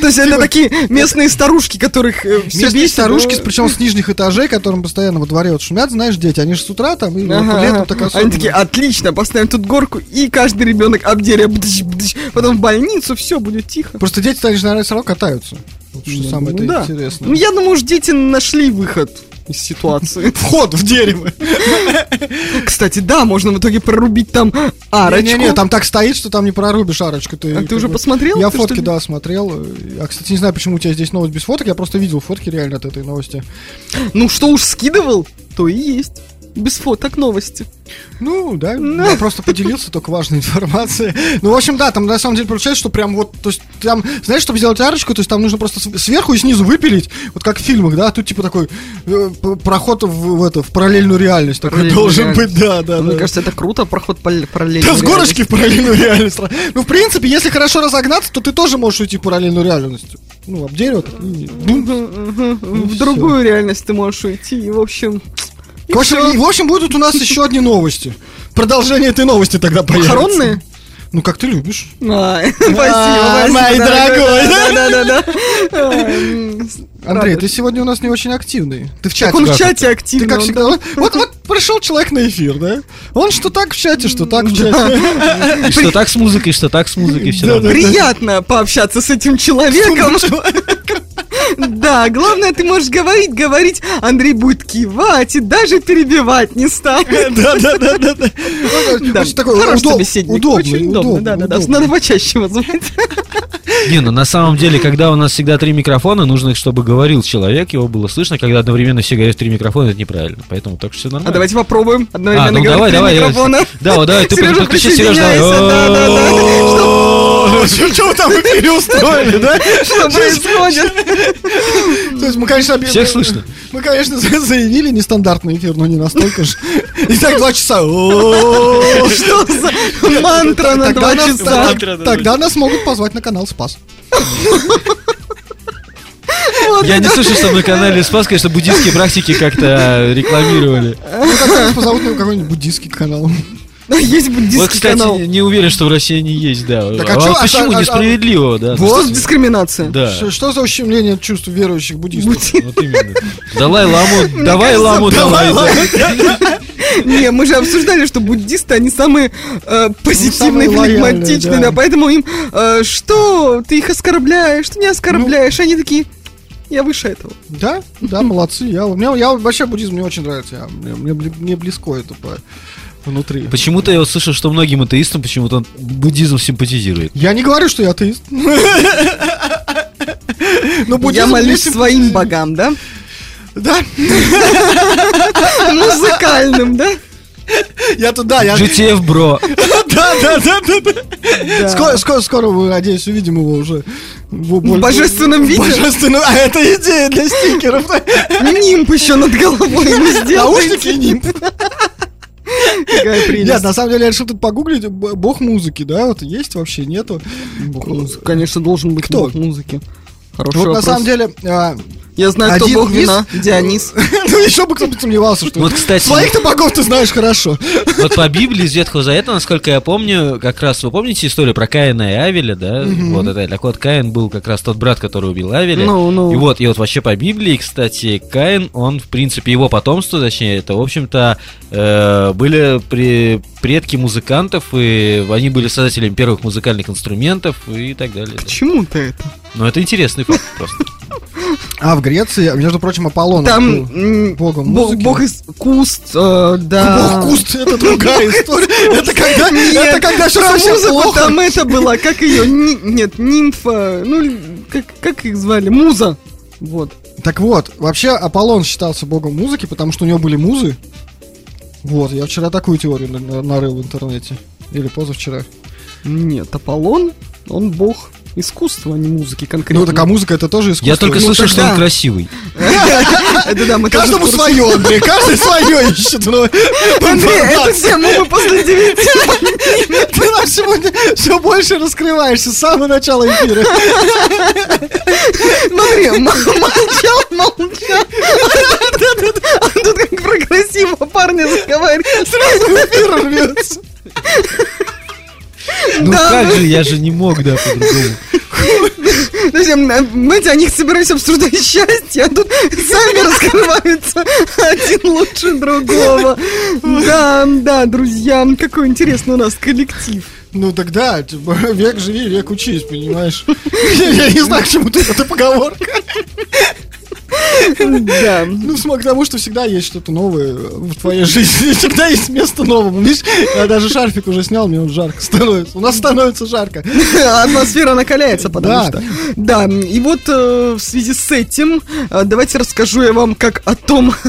То есть это такие местные старушки, которых все Местные старушки, причем с нижних этажей, которым постоянно во дворе вот шумят, знаешь, дети, они же с утра там, и летом так Они такие, отлично, поставим тут горку, и каждый ребенок об дерево, бдыщ, бдыщ. потом в больницу, все, будет тихо. Просто дети, же, наверное, все равно катаются. Вот что самое Ну да. интересное. Ну, я думаю, уж дети нашли выход из ситуации. Вход в дерево. Кстати, да, можно в итоге прорубить там арочку. Не-не-не, там так стоит, что там не прорубишь арочку. Ты, А ты уже бы- посмотрел? Я фотки, да, смотрел. Я, кстати, не знаю, почему у тебя здесь новость без фоток. Я просто видел фотки реально от этой новости. Ну, что уж скидывал, то и есть. Без фоток новости. Ну, да, я просто поделился только важной информацией. Ну, в общем, да, там на самом деле получается, что прям вот, то есть там, знаешь, чтобы сделать арочку, то есть там нужно просто сверху и снизу выпилить, вот как в фильмах, да, тут типа такой э, проход в, в это, в параллельную реальность такой Параллельную должен реальность. быть, да, да, Мне да. кажется, это круто, проход параллельно. Да, с горочки в параллельную реальность. Ну, в принципе, если хорошо разогнаться, то ты тоже можешь уйти в параллельную реальность. ну, об дерево. так, и бум. Мгм. Ну, В другую реальность ты можешь уйти, и, в общем... и В общем, и, в общем, будут у нас еще одни новости. Продолжение этой новости тогда появится. Похоронные? Ну, как ты любишь. А, Спасибо, А, спасибо, мой дорогой. Да-да-да. Андрей, ты сегодня у нас не очень активный. Ты в чате. Так он в чате это? активный. Ты как всегда. Вот, вот, вот пришел человек на эфир, да? Он что так в чате, что так в чате. Что так с музыкой, что так с музыкой. Приятно пообщаться с этим человеком. Да, главное, ты можешь говорить, говорить, Андрей будет кивать и даже перебивать не станет. Да, да, да, да, да. Такой удоб- собеседник, удобный, очень удобно, удобный, да, да, да, надо почаще его звать. Не, ну на самом деле, когда у нас всегда три микрофона, нужно, чтобы говорил человек, его было слышно. Когда одновременно все говорят в три микрофона, это неправильно. Поэтому так что все нормально. А давайте попробуем А, одновременно ну говорить давай, три давай. я- микрофона. Да, вот давай, ты Сережа, подключи, Сереж, давай. да, да, да. Что вы там в эфире устроили, да? Что происходит? То есть мы, конечно, Всех слышно? Мы, конечно, за- заявили нестандартный эфир, но не настолько же. И так два часа. Что за мантра на два часа? Тогда нас могут позвать на канал Спас. Я не слышу, что на канале Спас, конечно, буддийские практики как-то рекламировали. Ну, нас позовут на какой-нибудь буддийский канал. Есть Вот, буддийский кстати, канал. не уверен, что в России не есть, да. Так, а а чё, вот а почему а- несправедливо, да? Вот. Что за дискриминация? Да. Что- Что за ущемление чувств верующих буддистов? Вот именно. Далай ламу, давай ламу, давай. да. Не, мы же обсуждали, что буддисты, они самые э, позитивные, самые лояльные, флегматичные, да. да, поэтому им, э, что ты их оскорбляешь, что не оскорбляешь, они такие, я выше этого. Да, да, молодцы. Я, мне, я вообще буддизм мне очень нравится. Я- мне, мне близко это по внутри. Почему-то я вот слышал, что многим атеистам почему-то буддизм симпатизирует. Я не говорю, что я атеист. Но я буддизм молюсь своим богам, да? Да, Музыкальным, да? я туда, я... GTF, бро. Да, да, да, да. Скоро, скоро, скоро мы, надеюсь, увидим его уже. В, В божественном виде? Божественном... А это идея для стикеров. Нимб еще над головой ему Наушники сделайте. Нет, на самом деле я решил тут погуглить. Бог музыки, да? Вот есть вообще, нету. Бог музыки. Конечно, должен быть Кто? бог музыки. Хороший Вот на вопрос. самом деле, а, Я знаю, кто бог из- вина. Дионис. ну еще бы кто-то сомневался, что Вот, кстати, своих-то богов ты знаешь хорошо. Вот по Библии из Ветхого Завета, насколько я помню, как раз вы помните историю про Каина и Авеля, да? Вот это, так вот, Каин был как раз тот брат, который убил Авеля. Ну, ну. И вот, и вот вообще по Библии, кстати, Каин, он, в принципе, его потомство, точнее, это, в общем-то, э, были при- предки музыкантов, и они были создателями первых музыкальных инструментов и так далее. да. Почему-то это? Но это интересный факт просто. А в Греции, между прочим, Аполлон Там был богом бог, музыки. бог из куст, э, да. Бог куст, это другая история. Это когда, Нет, это когда совсем музыку плохо. там это было, как ее, ни- нет, нимфа, ну, как, как их звали, муза. Вот. Так вот, вообще Аполлон считался богом музыки, потому что у него были музы. Вот, я вчера такую теорию на- на- нарыл в интернете. Или позавчера. Нет, Аполлон, он бог искусства, а не музыки конкретно. Ну, так а музыка это тоже искусство. Я только Ну, слышал, что он красивый. Это Каждому свое, Андрей, каждый свое ищет. ну, Андрей, информацию. тему мы после девяти. Ты нам сегодня все больше раскрываешься с самого начала эфира. Смотри, молчал, молчал. А тут как про красивого парня заговаривает. Сразу эфир рвется. Ну Да, как же, я же не мог, да, по-другому. Мы о них собирались обсуждать счастье, а тут сами раскрываются один лучше другого. Да, да, друзья, какой интересный у нас коллектив. Ну тогда, типа, век живи, век учись, понимаешь? Я не знаю, к чему тут эта поговорка. Да. Ну, к тому, что всегда есть что-то новое в твоей жизни. Всегда есть место новому. Видишь, я даже шарфик уже снял, мне он жарко становится. У нас становится жарко. Атмосфера накаляется, потому Да. что. Да, и вот э, в связи с этим э, давайте расскажу я вам как о том.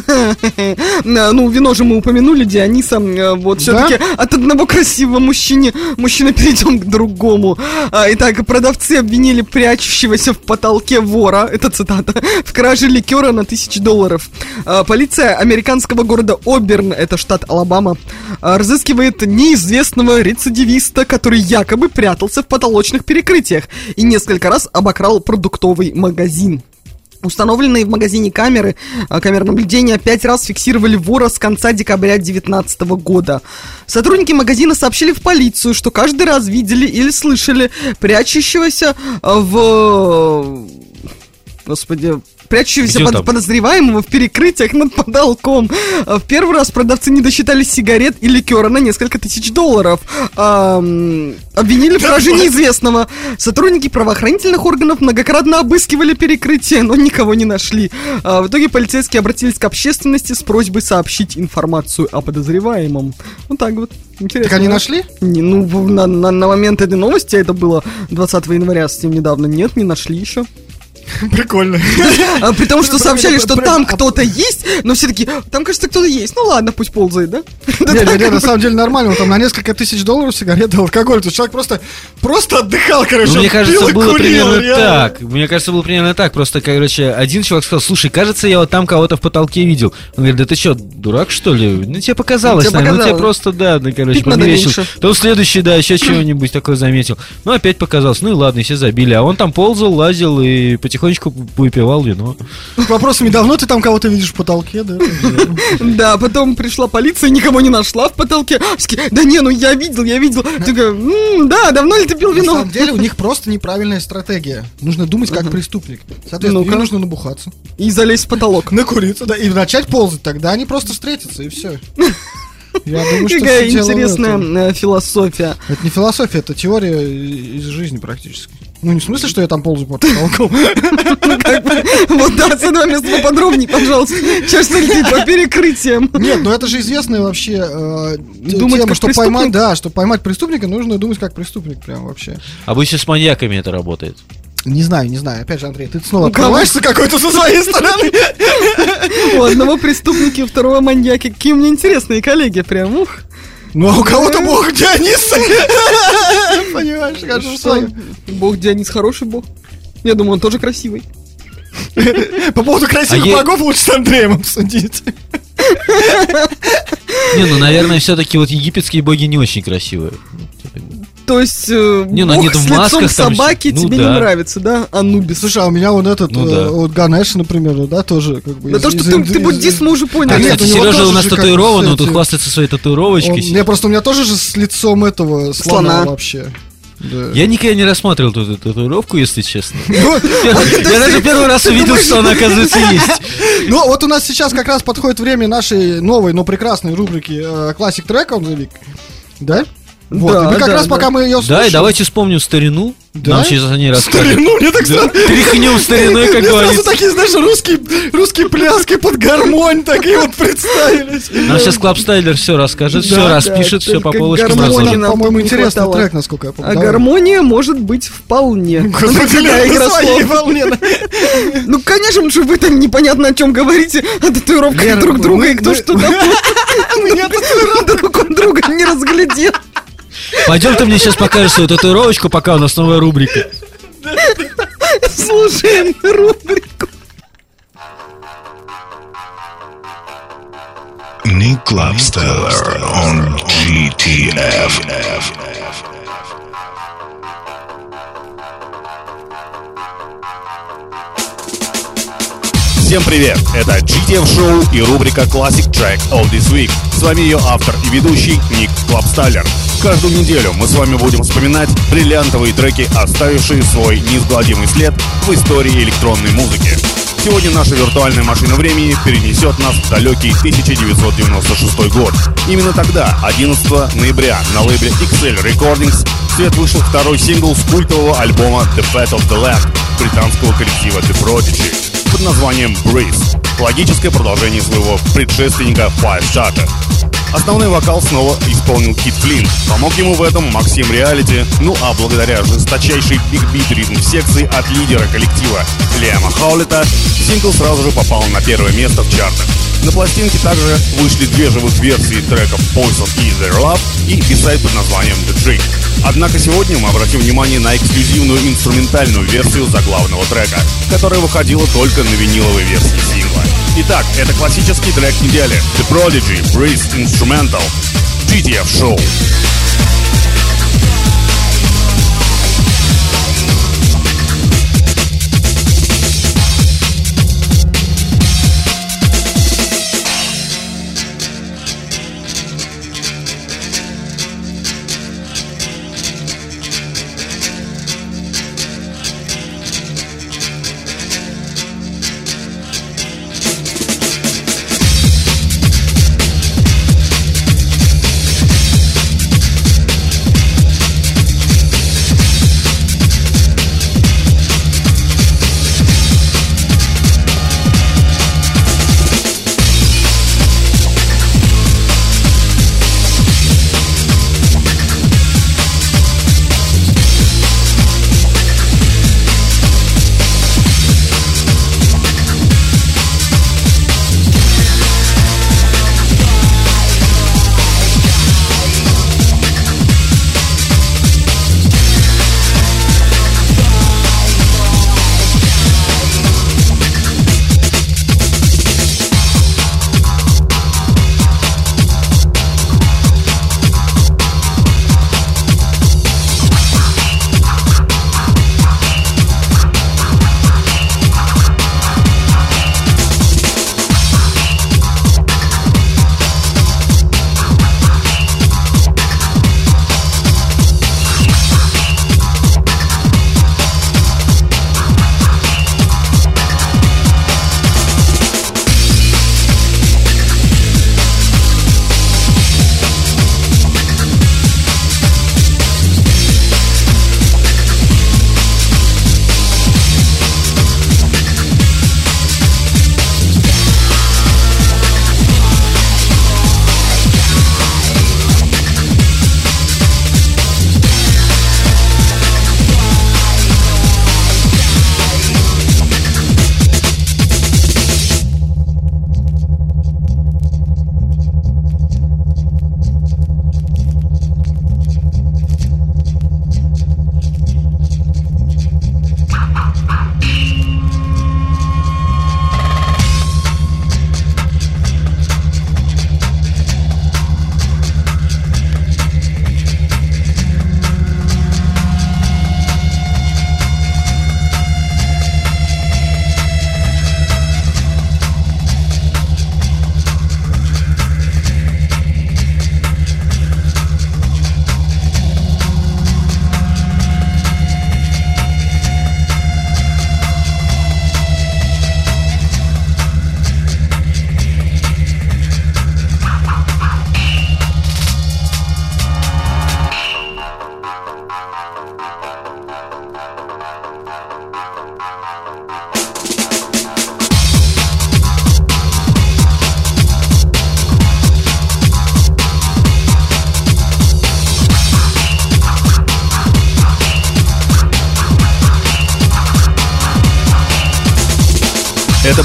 Ну, вино же мы упомянули, Диониса. э, Вот все-таки от одного красивого мужчины мужчина перейдем к другому. А, Итак, продавцы обвинили прячущегося в потолке вора, это цитата, в краже продаже ликера на тысячи долларов. А, Полиция американского города Оберн, это штат Алабама, а, разыскивает неизвестного рецидивиста, который якобы прятался в потолочных перекрытиях и несколько раз обокрал продуктовый магазин. Установленные в магазине камеры, а, камеры наблюдения пять раз фиксировали вора с конца декабря 2019 года. Сотрудники магазина сообщили в полицию, что каждый раз видели или слышали прячущегося в... Господи, прячущегося под- подозреваемого в перекрытиях над потолком. А, В первый раз продавцы не досчитали сигарет и ликера на несколько тысяч долларов. А, м, обвинили в краже неизвестного. Сотрудники правоохранительных органов многократно обыскивали перекрытие, но никого не нашли. А, в итоге полицейские обратились к общественности с просьбой сообщить информацию о подозреваемом. Вот так вот. Интересно. Так они нашли? Не, ну, на, на- на момент этой новости, это было 20 января, совсем недавно, нет, не нашли еще. Прикольно. А, при том, что сообщали, что там кто-то есть, но все таки там, кажется, кто-то есть. Ну ладно, пусть ползает, да? Не, не, не, на самом деле нормально, он там на несколько тысяч долларов сигареты, алкоголь. То есть человек просто, просто отдыхал, короче. Ну, мне кажется, было примерно так. Мне кажется, было примерно так. Просто, короче, один чувак сказал, слушай, кажется, я вот там кого-то в потолке видел. Он говорит, да ты что, дурак, что ли? Ну, тебе показалось, наверное. Ну, тебе просто, да, ну, короче, померещил. То следующий, да, еще чего-нибудь такое заметил. Ну, опять показалось. Ну, и ладно, все забили. А он там ползал, лазил и потихонечку выпивал вино. С вопросами, давно ты там кого-то видишь в потолке, да? Да, потом пришла полиция, никого не нашла в потолке. Да не, ну я видел, я видел. Ты говоришь, «М, да, давно ли ты пил На вино? самом деле у них просто неправильная стратегия. Нужно думать как преступник. Соответственно, нужно набухаться, И залезть в потолок. накуриться, да, и начать ползать. Тогда они просто встретятся, и все. Я думаю, что Какая интересная э, философия. Это не философия, это теория из жизни практически. Ну, не в смысле, что я там ползаю по потолку. Вот да, с этого места поподробнее, пожалуйста. Сейчас летит по перекрытиям. Нет, ну это же известная вообще э, тема, что поймать, да, чтобы поймать преступника, нужно думать как преступник прям вообще. Обычно с маньяками это работает. Не знаю, не знаю. Опять же, Андрей, ты снова У кого? открываешься какой-то со своей стороны. У одного преступника, у второго маньяки. Какие у меня интересные коллеги, прям, ух. Ну, а у кого-то бог Дионис. Понимаешь, каждому Что? Бог Дионис хороший бог. Я думаю, он тоже красивый. По поводу красивых А богов лучше с Андреем обсудить. Не, ну, наверное, все-таки вот египетские боги не очень красивые. То есть, э, Не, ну бог в с лицом масках там собаки. Ну тебе да. не нравится, да? Анубис. Слушай, а у меня вот этот, Ну э, да. вот Ганеш, например, да, тоже как бы... Да из- то, что из- ты, из- ты буддист, мы уже А, поняли. Да нет, кстати, Сережа у нас татуирован, он тут хвастается своей татуировочкой. Он- Не, просто у меня тоже же с лицом этого слона, Слона. вообще. Да. Я никогда не рассматривал эту татуировку, если честно. Я даже первый раз увидел, что она, оказывается, есть. Ну, вот у нас сейчас как раз подходит время нашей новой, но прекрасной рубрики э, on the Week. Да? Вот, Да, и мы как да, раз да. пока мы ее Да, и слушаем- давайте вспомним старину. Да? Нам сейчас они расскажут. Старину, мне так сразу... Тряхнем стариной, как Мне сразу говорится. такие, знаешь, русские, русские пляски под гармонь такие вот представились. Нам сейчас Клаб Стайлер все расскажет, все Да, распишет, да, все по полочкам разложит. По-моему, интересный хватало. трек, насколько я помню. А Давай. гармония может быть вполне. Господи, да. Ну, конечно, что вы там непонятно о чем говорите, о татуировках друг друга, и кто мы- что там друг от друга не разглядел. Пойдем ты мне сейчас покажешь свою татуировочку, пока у нас новая рубрика. Слушаем рубрику. Nick Clubsteller on GTF. Всем привет! Это GTF Show и рубрика Classic Track of This Week. С вами ее автор и ведущий Ник Clubstyler. Каждую неделю мы с вами будем вспоминать бриллиантовые треки, оставившие свой неизгладимый след в истории электронной музыки. Сегодня наша виртуальная машина времени перенесет нас в далекий 1996 год. Именно тогда, 11 ноября, на лейбле XL Recordings в свет вышел второй сингл с культового альбома The Fat of the Land британского коллектива The Prodigy под названием Breeze, логическое продолжение своего предшественника Five Shutter. Основной вокал снова исполнил Кит Флинн. Помог ему в этом Максим Реалити, ну а благодаря жесточайшей биг-бит ритм секции от лидера коллектива Лиама Хаулета, сингл сразу же попал на первое место в чартах. На пластинке также вышли две живых версии треков Poison и Their Love и бисайд под названием The Trick. Однако сегодня мы обратим внимание на эксклюзивную инструментальную версию заглавного трека, которая выходила только на виниловой версии сингла. Итак, это классический трек недели The Prodigy Breeze Instrumental GTF Show.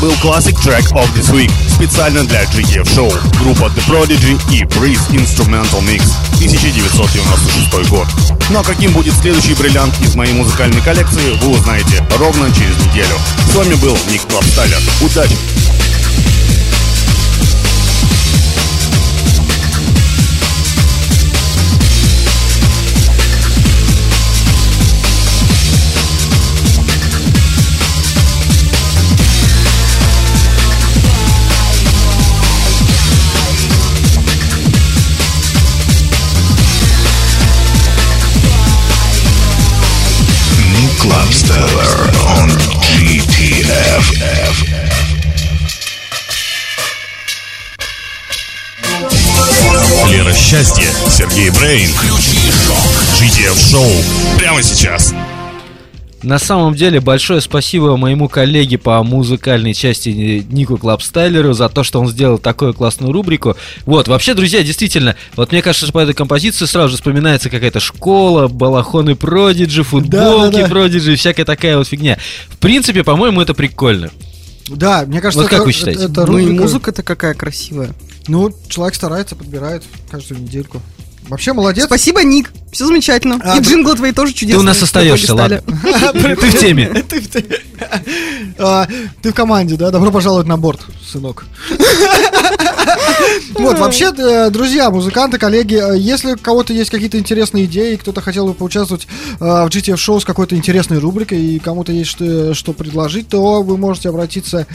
Был Classic Track of This Week специально для GTF Show. Группа The Prodigy и Breeze Instrumental Mix 1996 год. Ну а каким будет следующий бриллиант из моей музыкальной коллекции, вы узнаете ровно через неделю. С вами был Ник Клабстайлер. Удачи! Nick Clubstyler on GTF. Лера Счастье, Сергей Brain. GTF Show прямо сейчас. На самом деле, большое спасибо моему коллеге по музыкальной части Нику Клабстайлеру за то, что он сделал такую классную рубрику. Вот, вообще, друзья, действительно, вот мне кажется, что по этой композиции сразу же вспоминается какая-то школа, балахоны Продиджи, футболки Да-да-да. Продиджи, всякая такая вот фигня. В принципе, по-моему, это прикольно. Да, мне кажется, Вот как это- вы считаете? это- это Ну и рубрика- музыка-то какая красивая. Ну, человек старается, подбирает каждую недельку. Вообще молодец. Спасибо, Ник. Все замечательно. А, и да. джинглы твои тоже чудесные. у нас остаешься, ладно. Ты в теме. Ты в А, Ты в команде, да? Добро пожаловать на борт, сынок. Вот, вообще, э, друзья, музыканты, коллеги, э, если у кого-то есть какие-то интересные идеи, кто-то хотел бы поучаствовать э, в GTF шоу с какой-то интересной рубрикой, и кому-то есть что, что предложить, то вы можете обратиться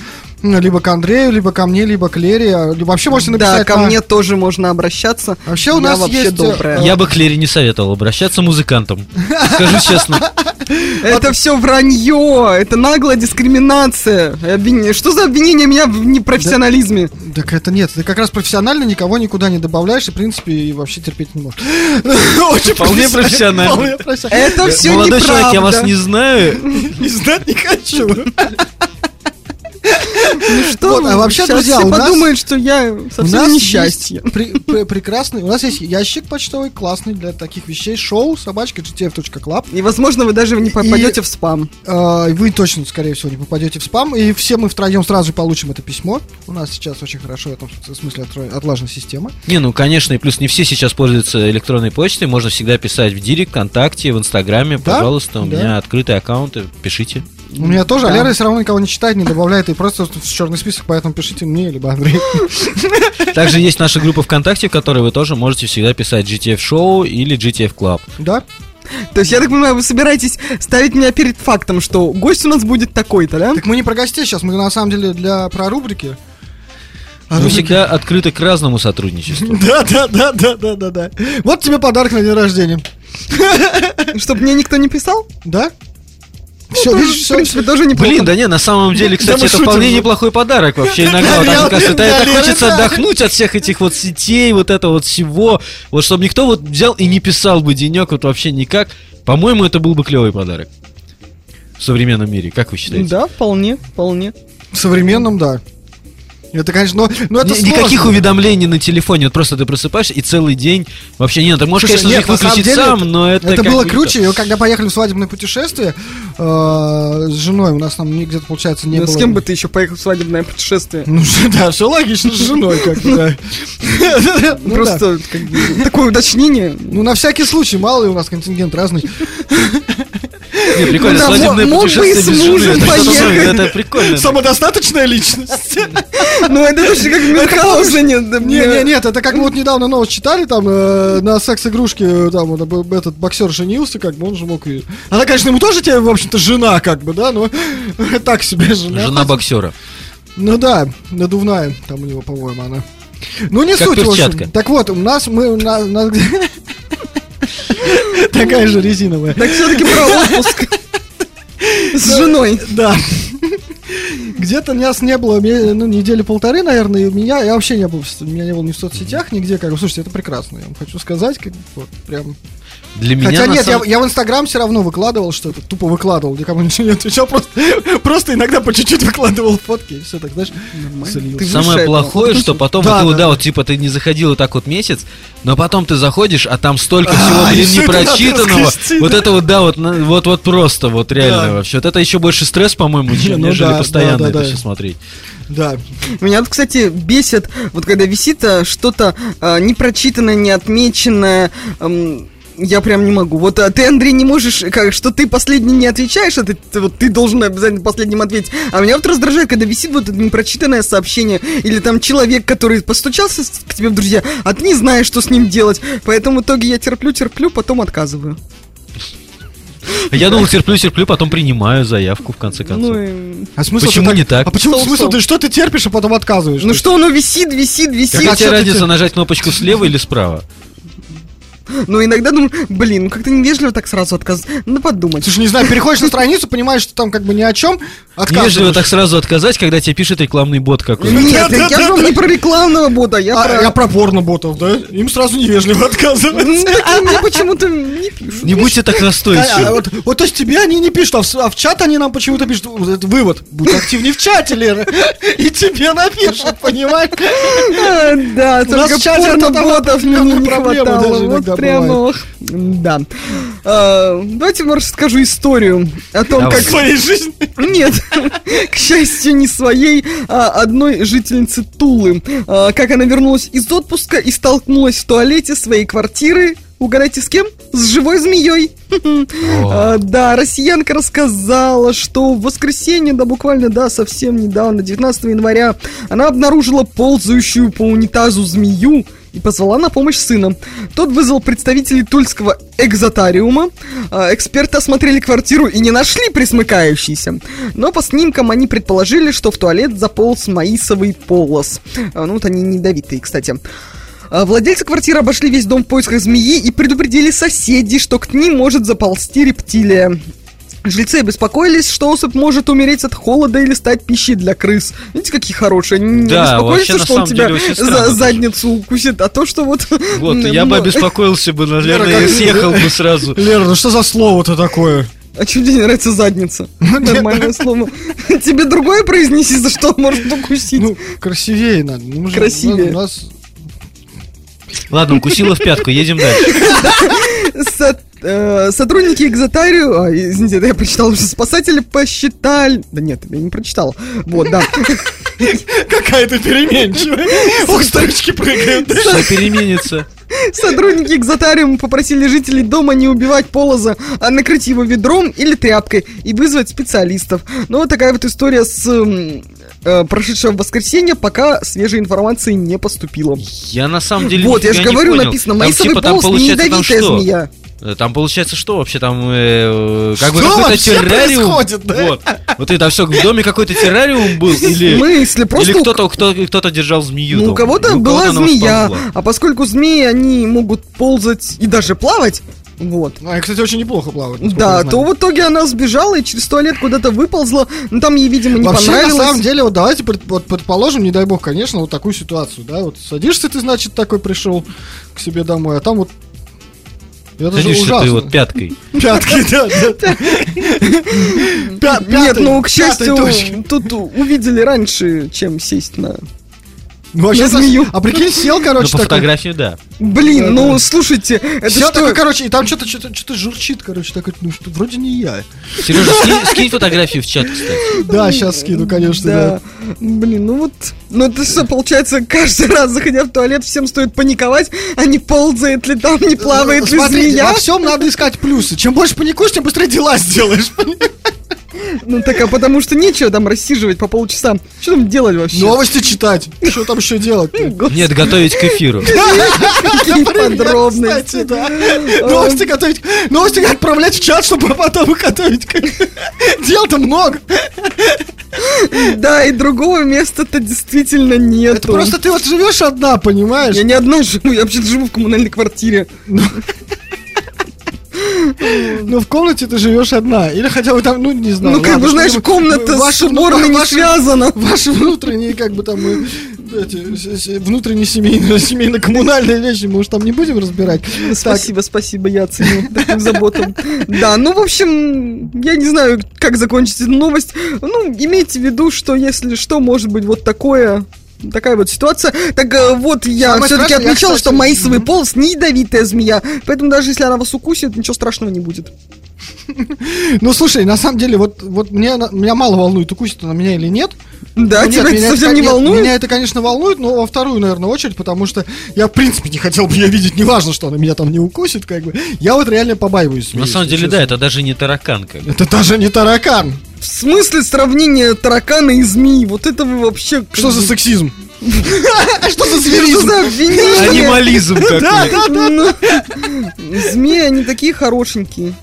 либо к Андрею, либо ко мне, либо к Лере, а, либо вообще можете Да, написать ко на- мне тоже можно обращаться. Вообще у Я нас вообще есть, добрая. Я бы к Лере не советовал обращаться музыкантам. Скажу честно. Это все вранье, это наглая дискриминация. Что за обвинение меня в непрофессионализме? Так это нет, ты как раз профессионально никого никуда не добавляешь и, в принципе, и вообще терпеть не можешь. Очень Вполне профессионально. Это все Молодой неправда. человек, я вас не знаю. И знать не хочу. Ну что Вот, вы, а вообще, друзья, все у нас- подумают, что я У совсем нас несчастье. пре- пре- прекрасный, у нас есть ящик почтовый классный для таких вещей, шоу собачка gtf.club. И, возможно, вы даже не попадете в спам. А, Вы точно, скорее всего, не попадете в спам, и все мы втроем сразу получим это письмо. У нас сейчас очень хорошо в этом смысле отлажена система. Не, ну конечно, и плюс не все сейчас пользуются электронной почтой. Можно всегда писать в Директ, ВКонтакте, в Инстаграме. Да, Пожалуйста, у да. меня открытые аккаунты. Пишите. У меня тоже, а Да. Лера все равно никого не читает, не добавляет, и просто в черный список, поэтому пишите мне, либо Андрей. Также есть наша группа ВКонтакте, в которой вы тоже можете всегда писать GTF Show или GTF Club. Да? То есть, я так понимаю, вы собираетесь ставить меня перед фактом, что гость у нас будет такой-то, да? Так мы не про гостей сейчас, мы на самом деле для про рубрики. А Мы всегда открыты к разному сотрудничеству. Да, да, да, да, да, да, да. Вот тебе подарок на день рождения. Чтобы мне никто не писал? Да? Все, Тоже, видишь, в все. принципе, тоже неплохо. Блин, да не, на самом деле, кстати, мы это шутим вполне же. неплохой подарок вообще иногда. Вот Да, я- кажется, да, это хочется да. отдохнуть от всех этих вот сетей, вот этого вот всего. Вот чтобы никто вот взял и не писал бы денек вот вообще никак. По-моему, это был бы клевый подарок. В современном мире, как вы считаете? Да, вполне, вполне. В современном, да. Это, конечно, но, но это Ни- Никаких сложно. уведомлений на телефоне, вот просто ты просыпаешься и целый день вообще нет, ты можешь, Слушай, конечно нет, их выключить деле сам, но это Это как было бы круче, и когда поехали в свадебное путешествие э, с женой, у нас там где-то, получается, не Ну, было... С кем бы ты еще поехал в свадебное путешествие? Ну, да, все логично, с женой как-то. Ну, да. Просто как бы, такое уточнение. Ну, на всякий случай, мало ли у нас контингент разный. Не, прикольно, Ну да, свадебное путешествие без жены, это прикольно. Самодостаточная личность. Ну, это же как Мюнхгаузене. Не, не, нет, это как мы вот недавно новость читали, там э, на секс-игрушке, э, там вот, этот боксер женился, как бы он же мог и... Она, конечно, ему тоже тебе, в общем-то, жена, как бы, да, но так себе жена. Жена боксера. Ну да, надувная, там у него, по-моему, она. Ну не Как суть, в общем. перчатка. Так вот, у нас мы... у на- на- Такая же резиновая. Так все-таки про отпуск. С женой. Да. Где-то нас не было ну, недели полторы, наверное, и у меня я вообще не был, меня не было ни в соцсетях, нигде, как бы, слушайте, это прекрасно, я вам хочу сказать, как вот, прям. Для меня Хотя нет, самом- я, я в Инстаграм все равно выкладывал что-то, тупо выкладывал, никому ничего не отвечал, просто, просто иногда по чуть-чуть выкладывал фотки, и все так, знаешь. Ты Самое плохое, что потом Да, вот, ты да, да, вот типа ты не заходил вот так вот месяц, но потом ты заходишь, а там столько всего, А, и блин, непрочитанного. Вот это вот, да, вот, вот, вот просто, вот реально вообще. Вот это еще больше стресс, по-моему, чем ну нежели да, постоянно да, да, это да. все смотреть. Да, Меня вот, кстати, бесит, вот когда висит а, что-то а, непрочитанное, неотмеченное, ам, я прям не могу. Вот а, ты, Андрей, не можешь, как, что ты последний не отвечаешь, это ты, вот, ты должен обязательно последним ответить. А меня вот раздражает, когда висит вот это непрочитанное сообщение, или там человек, который постучался к тебе в друзья, а ты не знаешь, что с ним делать. Поэтому в итоге я терплю, терплю, потом отказываю. Я думал, терплю, терплю, потом принимаю заявку в конце концов. Ну, а смысл Почему не так? А почему смысл? Ты что ты терпишь, а потом отказываешь? ну что, оно висит, висит, висит. Какая а тебе разница нажать кнопочку слева или справа? Но иногда думаю, блин, ну как-то невежливо так сразу отказывать. Надо подумать. Слушай, не знаю, переходишь на страницу, понимаешь, что там как бы ни о чем, Невежливо так сразу отказать, когда тебе пишет рекламный бот какой-то. Нет, я же вам не про рекламного бота, я А, про... я про порно-ботов, да? Им сразу невежливо отказывать. Ну, такие мне почему-то не пишут. Не будьте так А, настойчивы. вот, вот, то есть тебе они не пишут, а в, а чат они нам почему-то пишут. Вывод. Будь активнее в чате, Лера. И тебе напишут, понимаешь? А, Да, нас только порно-ботов не хватало. Ох, да. А, давайте, может, скажу историю о том, Давай. как... Своей жизни. Нет, к счастью, не своей, а одной жительницы Тулы. А, Как она вернулась из отпуска и столкнулась в туалете своей квартиры. Угадайте, с кем? С живой змеей. А, Да, россиянка рассказала, что в воскресенье, да буквально, да, совсем недавно, 19 января, она обнаружила ползающую по унитазу змею и позвала на помощь сына. Тот вызвал представителей тульского экзотариума. А, Эксперты осмотрели квартиру и не нашли присмыкающийся. Но по снимкам они предположили, что в туалет заполз маисовый полос. А, Ну вот они не ядовитые, кстати. А, Владельцы квартиры обошли весь дом в поисках змеи и предупредили соседей, что к ним может заползти рептилия. Жильцы обеспокоились, что особь может умереть от холода или стать пищей для крыс. Видите, какие хорошие. Не Да, беспокоятся, вообще, что он тебя деле, за задницу укусит, а то, что вот... Вот, я бы ну, обеспокоился бы, наверное, и съехал бы сразу. Лера, ну что за слово-то такое? А чем тебе не нравится задница? Нормальное слово. Тебе другое произнеси, за что он может укусить. Ну, красивее надо. Ну, Красивее. У нас Ладно, укусила в пятку, едем дальше. Э, Сотрудники экзотариума, а, извините, это я прочитал, что спасатели посчитали... Да нет, я не прочитал. Вот, да. какая-то переменчивая. Ох, строчки прыгают. Все переменится. Сотрудники экзотариума попросили жителей дома не убивать полоза, а накрыть его ведром или тряпкой и вызвать специалистов. Ну, вот такая вот история с э, прошедшего воскресенья, пока свежей информации не поступило. Я на самом деле вот, я же говорю, понял. написано, Там, маисовый типа, там полз, не там ядовитая змея. Э, Там получается что вообще там э, как бы какой-то террариум. происходит, да? Вот. Вот это все в доме какой-то террариум был В или смысле? Просто или у- кто-то кто, кто-то держал змею. Ну, у дома. кого-то И у была она змея, а поскольку змеи, они могут ползать и даже плавать, вот, А, кстати, очень неплохо плавать. насколько да, то в итоге она сбежала и через туалет куда-то выползла, ну там ей, видимо, не Вообще, понравилось. на самом деле, вот давайте пред- вот предположим, не дай бог, конечно, вот такую ситуацию, да, вот садишься ты, значит, такой пришел к себе домой, а там вот это же Садишься ужасно. ты вот пяткой. Пятки, да, Нет, ну, к счастью, тут увидели раньше, чем сесть на... Ну, вообще, змею. А прикинь, сел, Ну, короче, по такой. фотографии, да. Блин, ну, слушайте, это Сел что... такой, короче, и там что-то что-то что-то журчит, короче, такой, ну что, вроде не я. Сережа, скинь, скинь фотографию в чат, кстати. Да, сейчас скину, конечно, Да. да. Блин, ну вот, ну это что, получается, каждый раз, заходя в туалет, всем стоит паниковать, а не ползает ли там, не плавает ли Смотрите, змея. во всем надо искать плюсы. Чем больше паникуешь, тем быстрее дела сделаешь. Ну так, а потому что нечего там рассиживать по полчаса. Что там делать вообще? Новости читать. Что там еще делать? Нет, готовить к эфиру. какие подробности. да. Новости готовить. Новости отправлять в чат, чтобы потом их готовить. Дел-то много. Да, и другого места-то действительно нет. Это просто ты вот живешь одна, понимаешь? Я не одна живу, я вообще живу в коммунальной квартире. Ну, в комнате ты живешь одна. Или хотя бы там, ну, не знаю. Ну, как бы, знаешь, комната с уборной не связана. Ваши внутренние, как бы там, эти, внутренние семейные, семейно-коммунальные вещи, мы уж там не будем разбирать. Так, Спасибо, спасибо, я ценю такую заботу. Да, ну, в общем, я не знаю, как закончить эту новость. Ну, имейте в виду, что если что, может быть вот такое... Такая вот ситуация. Так э, вот, я Самое все-таки страшное, я, отмечал, кстати, что маисовый мгм. полз не ядовитая змея. Поэтому даже если она вас укусит, ничего страшного не будет. Ну, слушай, на самом деле, вот, вот мне, меня мало волнует, укусит она меня или нет. Да, Ну, нет, тебя это меня совсем не нет, волнует? Меня это, конечно, волнует, но во вторую, наверное, очередь, потому что я, в принципе, не хотел бы ее видеть, неважно, что она меня там не укусит, как бы. Я вот реально побаиваюсь. На самом деле, да, честно. это даже не таракан. Как бы. Это даже не таракан. В смысле сравнения таракана и змеи? Вот это вы вообще... Что за сексизм? Что за зверизм? Анимализм какой. Ну, Змеи, они такие хорошенькие.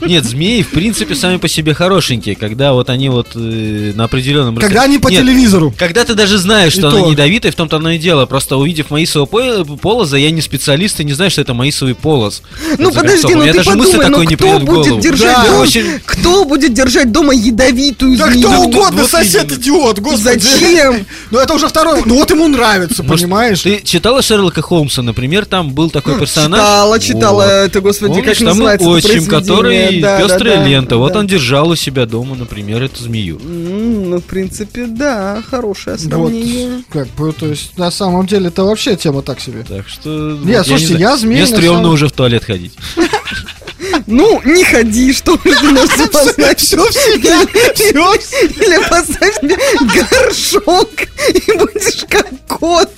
Нет, змеи, в принципе, сами по себе хорошенькие, когда вот они вот э, на определенном Когда они по Нет, телевизору. Когда ты даже знаешь, И что она то. ядовитая, в том-то оно и дело. Просто увидев маисовый по- полоза, я не специалист и не знаю, что это маисовый полоз. Ну подожди, ну ты подумай, такой ну не кто будет держать Да. дома, кто будет держать дома ядовитую Да змею? кто Ну, угодно, вот сосед идиот, господи. Зачем? Ну это уже второй. Ну вот ему нравится, понимаешь? Ты читала Шерлока Холмса, например, там был такой персонаж. Читала, читала, это, господи, как называется отчим, произведение? И да, пестрая да, да, лента. Вот да. он держал у себя дома, например, эту змею. Ну, в принципе, да, хорошее Вот, сравнение. как бы, то есть, на самом деле, это вообще тема так себе. Так что... Не, вот слушайте, знаю. я змей Мне стрёмно самом- уже в туалет ходить. Ну, не ходи, что нас познать. Все в себя, все Или поставь себе горшок и будешь как кот.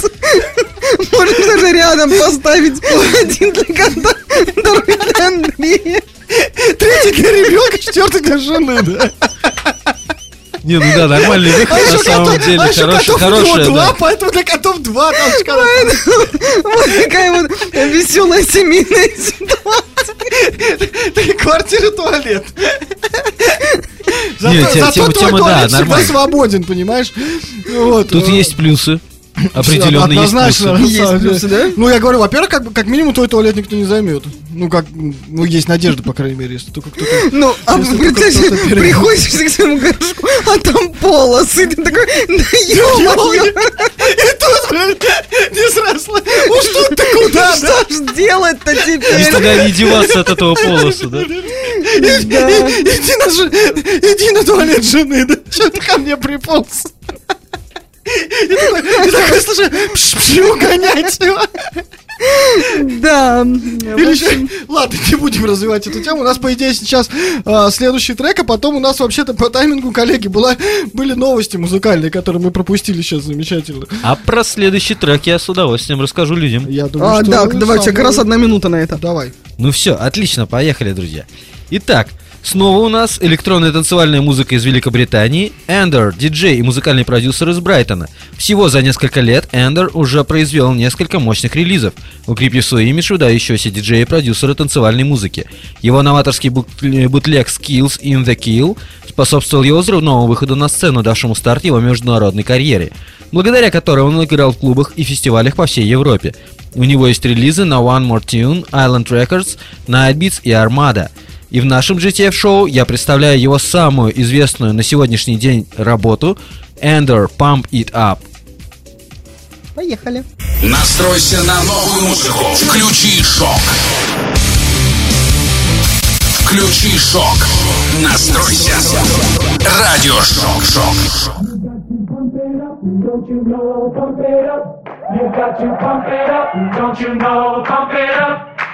Можешь даже рядом поставить один для кота, другой для Андрея. Третий для ребенка, четвертый для жены, да? Не, ну да, нормальный выход, на самом деле. а котов хорошая, два, да. поэтому для котов два. там. Вот такая вот веселая семейная ситуация. Три квартиры, туалет. Зато те- зато тема- твой тема, да, туалет всегда нормально. свободен, понимаешь? Вот. Тут есть плюсы. Определенно есть Однозначно, Есть плюсы, да? Ну, я говорю, во-первых, как, как минимум твой туалет никто не займет. Ну, как, ну, есть надежда, по крайней мере, если только кто-то... Ну, а приходишь к своему горшку, а там полосы, ты такой, да И тут, блядь, не сросло. Уж тут-то куда, да? что ж делать-то теперь? Никуда не деваться от этого полоса, да? Иди на, жи- иди на туалет жены, да? Че ты ко мне приполз? И такой, и такой, слушай, угонять его. Да. Или еще- Ладно, не будем развивать эту тему. У нас, по идее, сейчас а, следующий трек, а потом у нас вообще-то по таймингу, коллеги, была, были новости музыкальные, которые мы пропустили сейчас замечательно. А про следующий трек я с удовольствием расскажу людям. Я думаю, А, что... да, давайте, как раз одна минута на это. Давай. Ну все, отлично, поехали, друзья. Итак, снова у нас электронная танцевальная музыка из Великобритании. Эндер, диджей и музыкальный продюсер из Брайтона. Всего за несколько лет Эндер уже произвел несколько мощных релизов, укрепив свой имидж выдающегося диджея и продюсера танцевальной музыки. Его новаторский бут- бутлег Skills in the Kill способствовал его взрывному выходу на сцену, давшему старт его международной карьере, благодаря которой он играл в клубах и фестивалях по всей Европе. У него есть релизы на One More Tune, Island Records, Nightbeats и Armada. И в нашем GTF-шоу я представляю его самую известную на сегодняшний день работу Ender Pump It Up. Поехали. Настройся на новую музыку. Включи шок. Включи шок. Настройся. Радиошок. Шок. Don't you know, pump it up. You got to pump it up. Don't you know, pump it up.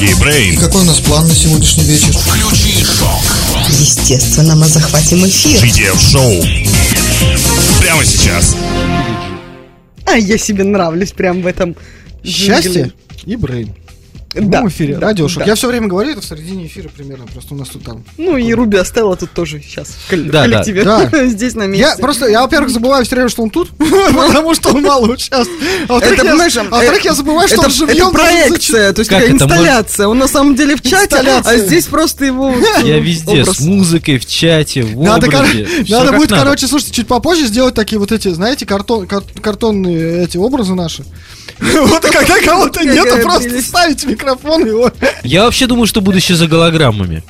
Сергей Брейн. И какой у нас план на сегодняшний вечер? Включи шок. Естественно, мы захватим эфир. GTF Шоу. Прямо сейчас. А я себе нравлюсь прям в этом Счастье и Брейн. В Да. эфире, да, радиошок. да. Я все время говорю это в середине эфира примерно, просто у нас тут там. Ну и Руби оставила тут тоже сейчас в кол- в Да, да. коллективе. Да. Здесь на месте. Я просто, я, во-первых, забываю все время, что он тут, потому что он мало участвует. А во-вторых, я- а во-вторых, я забываю, что это, он живьем. это проекция, то есть такая инсталляция. Он на самом деле в чате, а здесь просто его Я везде, с музыкой, в чате, в Надо, образе. надо будет, короче, слушайте, чуть попозже сделать такие вот эти, знаете, картон, кар- картонные эти образы наши. Вот и когда кого-то нету, просто ставить микрофон его. Я вообще думаю, что будущее за голограммами.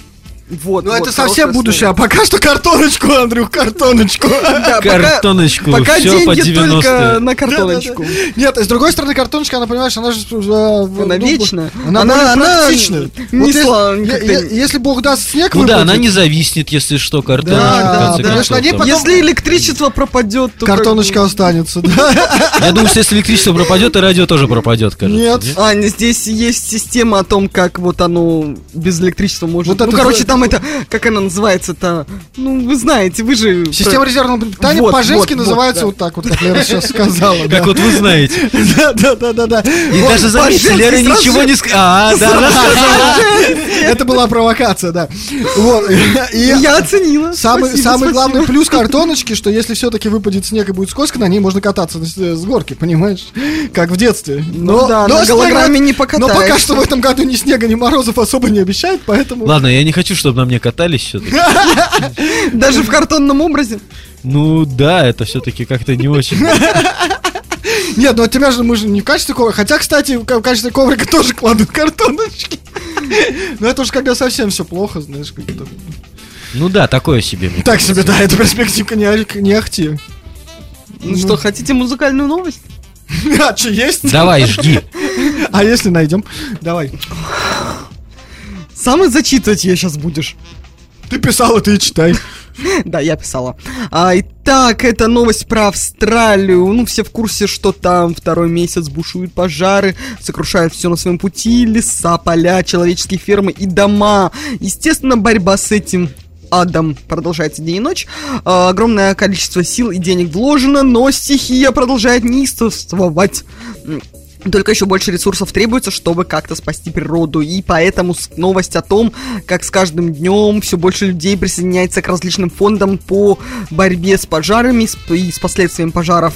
Вот, Ну вот, это совсем будущее, а пока что картоночку, Андрюх, картоночку. Да, Картоночку, Пока все по деньги только 90 на картоночку. Нет, с другой стороны, картоночка, она, понимаешь, она же... э, Она ну, вечная. Она, Она- она практичная. не Вот если- е- Если бог даст снег Ну да, она выпадет, не зависнет, если что, картоночка. Да, да, да, концов, там. потом- Если электричество пропадет, то как Картоночка бы- останется, да? Я думаю, что если электричество пропадет, и радио тоже пропадет, кажется. Нет. А, здесь есть система о том, как вот оно без электричества может... Ну, короче, за- там это... Как она называется-то? Ну, вы знаете, вы же... Система резервного питания Вот, по-женски вот, вот, называется да. вот так вот, как Лера сейчас сказала. Как вот вы знаете. Да, да, да, да, да. И Вот, даже заметьте, Лера ничего не сказала. А, да. Это была провокация, да. Вот. Я оценила. Самый, главный плюс картоночки, что если все-таки выпадет снег и будет скользко, на ней можно кататься с, горки, понимаешь? Как в детстве. Ну да, на голограмме не Но пока покатаешься. что в этом году ни снега, ни морозов особо не обещают, поэтому... Ладно, я не хочу, чтобы на мне катались все-таки. Даже в картонном образе. Ну да, это все-таки как-то не очень. Нет, ну от тебя же мы же не в качестве коврика. Хотя, кстати, в ка- в качестве коврика тоже кладут картоночки. Но это уж когда совсем все плохо, знаешь, как это. Ну да, такое себе. Так себе, да, эта перспективка не, не ахти. Ну что, хотите музыкальную новость? А, что есть? Давай, жги. А если найдем? Давай. Сам и зачитывать ее сейчас будешь. Ты писал, и ты и читай. Да, я писала. А, итак, это новость про Австралию. Ну, все в курсе, что там второй месяц бушуют пожары, сокрушают все на своем пути, леса, поля, человеческие фермы и дома. Естественно, борьба с этим адом продолжается день и ночь. А, огромное количество сил и денег вложено, но стихия продолжает неистовствовать. Только еще больше ресурсов требуется, чтобы как-то спасти природу. И поэтому новость о том, как с каждым днем все больше людей присоединяется к различным фондам по борьбе с пожарами и с последствиями пожаров.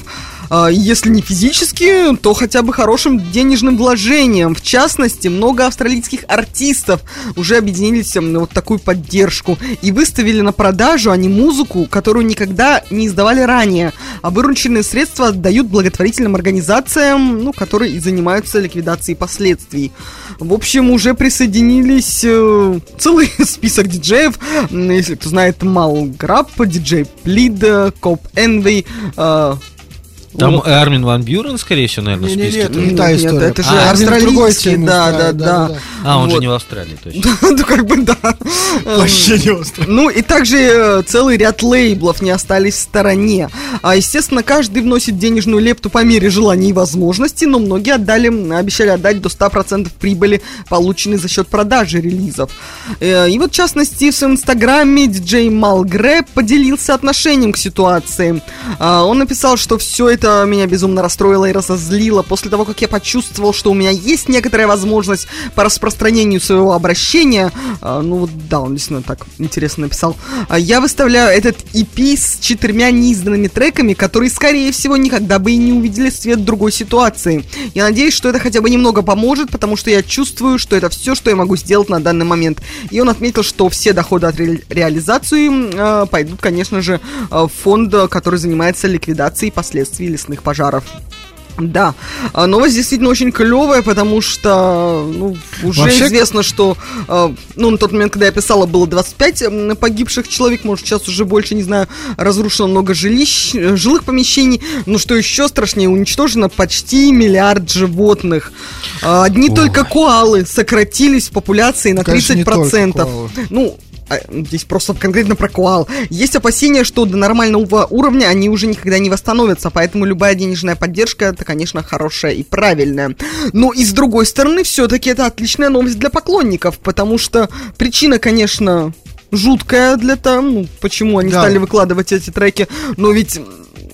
А, Если не физически, то хотя бы хорошим денежным вложением. В частности, много австралийских артистов уже объединились на вот такую поддержку и выставили на продажу они музыку, которую никогда не издавали ранее. А вырученные средства отдают благотворительным организациям, ну, которые и занимаются ликвидацией последствий. В общем, уже присоединились э, целый список диджеев. Если кто знает, Мал Граб, диджей Плид, э, Коп Энвей, э, Там вот. Армин Ван Бюрен, скорее всего, наверное, в Не-не-не, списке. это не Нет, та нет, история. это же А, в австралийский, теме, да, да, да. А, он же Вот. не в Австралии, точно. Ну, как бы да. Вообще не остро. Ну и также э, целый ряд лейблов не остались в стороне. А, естественно, каждый вносит денежную лепту по мере желаний и возможностей, но многие отдали, обещали отдать до 100% прибыли, полученной за счет продажи релизов. Э, И вот, в частности, в своем инстаграме диджей Малгре поделился отношением к ситуации. А, Он написал, что все это меня безумно расстроило и разозлило после того, как я почувствовал, что у меня есть некоторая возможность по распространению своего обращения. А, Ну вот да, он действительно так интересно написал. А, Я выставляю этот EP с четырьмя неизданными треками, которые, скорее всего, никогда бы и не увидели свет другой ситуации. Я надеюсь, что это хотя бы немного поможет, потому что я чувствую, что это все, что я могу сделать на данный момент. И он отметил, что все доходы от ре- реализации э, пойдут, конечно же, э, в фонд, э, который занимается ликвидацией последствий лесных пожаров. Да, а новость действительно очень клевая, потому что ну, уже Вообще- известно, что э, ну, на тот момент, когда я писала, было 25 м, погибших человек, может, сейчас уже больше, не знаю, разрушено много жилищ, э, жилых помещений, но что еще страшнее, уничтожено почти миллиард животных. А, Одни только коалы сократились в популяции на Конечно, не 30%. только коалы. Ну, а, здесь просто конкретно про Куал, есть опасения, что до нормального уровня они уже никогда не восстановятся, поэтому любая денежная поддержка, это, конечно, хорошая и правильная. Но и с другой стороны, все-таки это отличная новость для поклонников, потому что причина, конечно, жуткая для того, ну, почему они Да. стали выкладывать эти треки, но ведь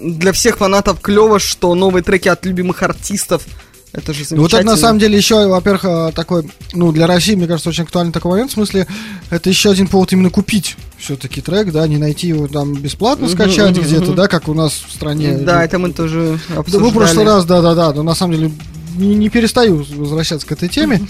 для всех фанатов клево, что новые треки от любимых артистов, это же Ну, Вот замечательно. это на самом деле еще, во-первых, э, такой, ну, для России, мне кажется, очень актуальный такой момент. В смысле, это еще один повод именно купить все-таки трек, да, не найти его там бесплатно скачать мгм, где-то, мгм. да, как у нас в стране. Да, это мы тоже Да, обсуждали. мы в прошлый раз, да-да-да, но на самом деле не, не перестаю возвращаться к этой теме.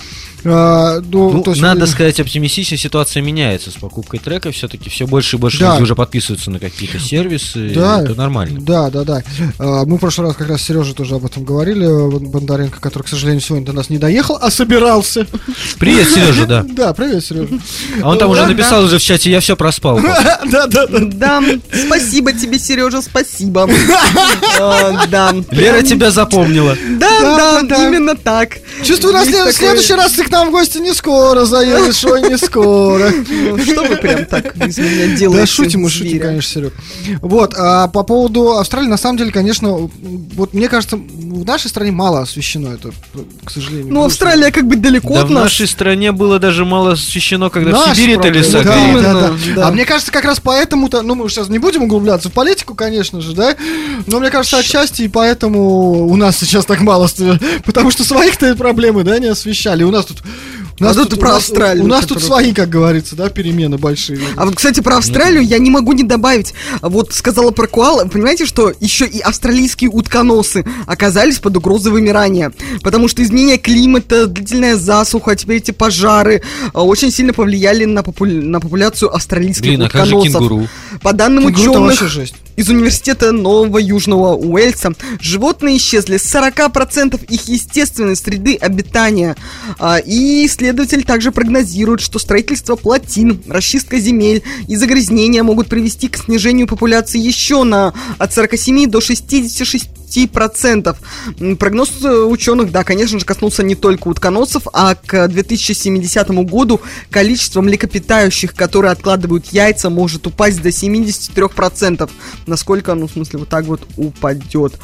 А, ну, Ну, то есть, надо сказать, оптимистично ситуация меняется с покупкой трека. Все-таки все больше и больше Да. люди уже подписываются на какие-то сервисы. Да. Это нормально. Да, да, да. А, Мы в прошлый раз как раз с Сережей тоже об этом говорили, Бон- Бондаренко, который, к сожалению, сегодня до нас не доехал, а собирался. Привет, Сережа, да. Да, привет, Сережа. А он там уже Да, написал уже в чате, я все проспал. Да, да, да. Да, спасибо тебе, Сережа, спасибо. Да. Лера тебя запомнила. Да, Да, да, именно так. Чувствую, на след- в такое- следующий раз ты к нам в гости не скоро заедешь, ой, не скоро. Ну, Что вы прям так из меня делаете? Да, шутим мы, шутим, конечно, Серег. Вот, а по поводу Австралии, на самом деле, конечно, вот мне кажется, в нашей стране мало освещено это, к сожалению. Ну. Австралия как бы далеко Да от в нас. нашей стране было даже мало освещено, когда в Наши Сибири-то леса да, горели. да, да. Именно, да. А мне кажется, как раз поэтому-то, ну, мы сейчас не будем углубляться в политику, конечно же, да, но мне кажется, отчасти и поэтому у нас сейчас так мало, ст- потому что своих-то проблемы, да, не освещали. У нас тут... У нас А тут у про Австралию, У нас тут свои, как говорится, да, перемены большие. А вот, кстати, про Австралию я не могу не добавить. Вот сказала про коал. Понимаете, что еще и австралийские утконосы оказались под угрозой вымирания. Потому что изменение климата, длительная засуха, теперь эти пожары а, очень сильно повлияли на, попу- на популяцию австралийских Блин, а как же утконосов. кенгуру? По данным Кенгуру-то ученых, из университета Нового Южного Уэльса животные исчезли с 40% их естественной среды обитания. А, И исследователь также прогнозирует, что строительство плотин, расчистка земель и загрязнения могут привести к снижению популяции еще на от 47 до 66 10%. М, Прогноз э, ученых, да, конечно же, коснулся не только утконосов, а к 2070 году количество млекопитающих, которые откладывают яйца, может упасть до 73%. Насколько, ну, в смысле, вот так вот упадет.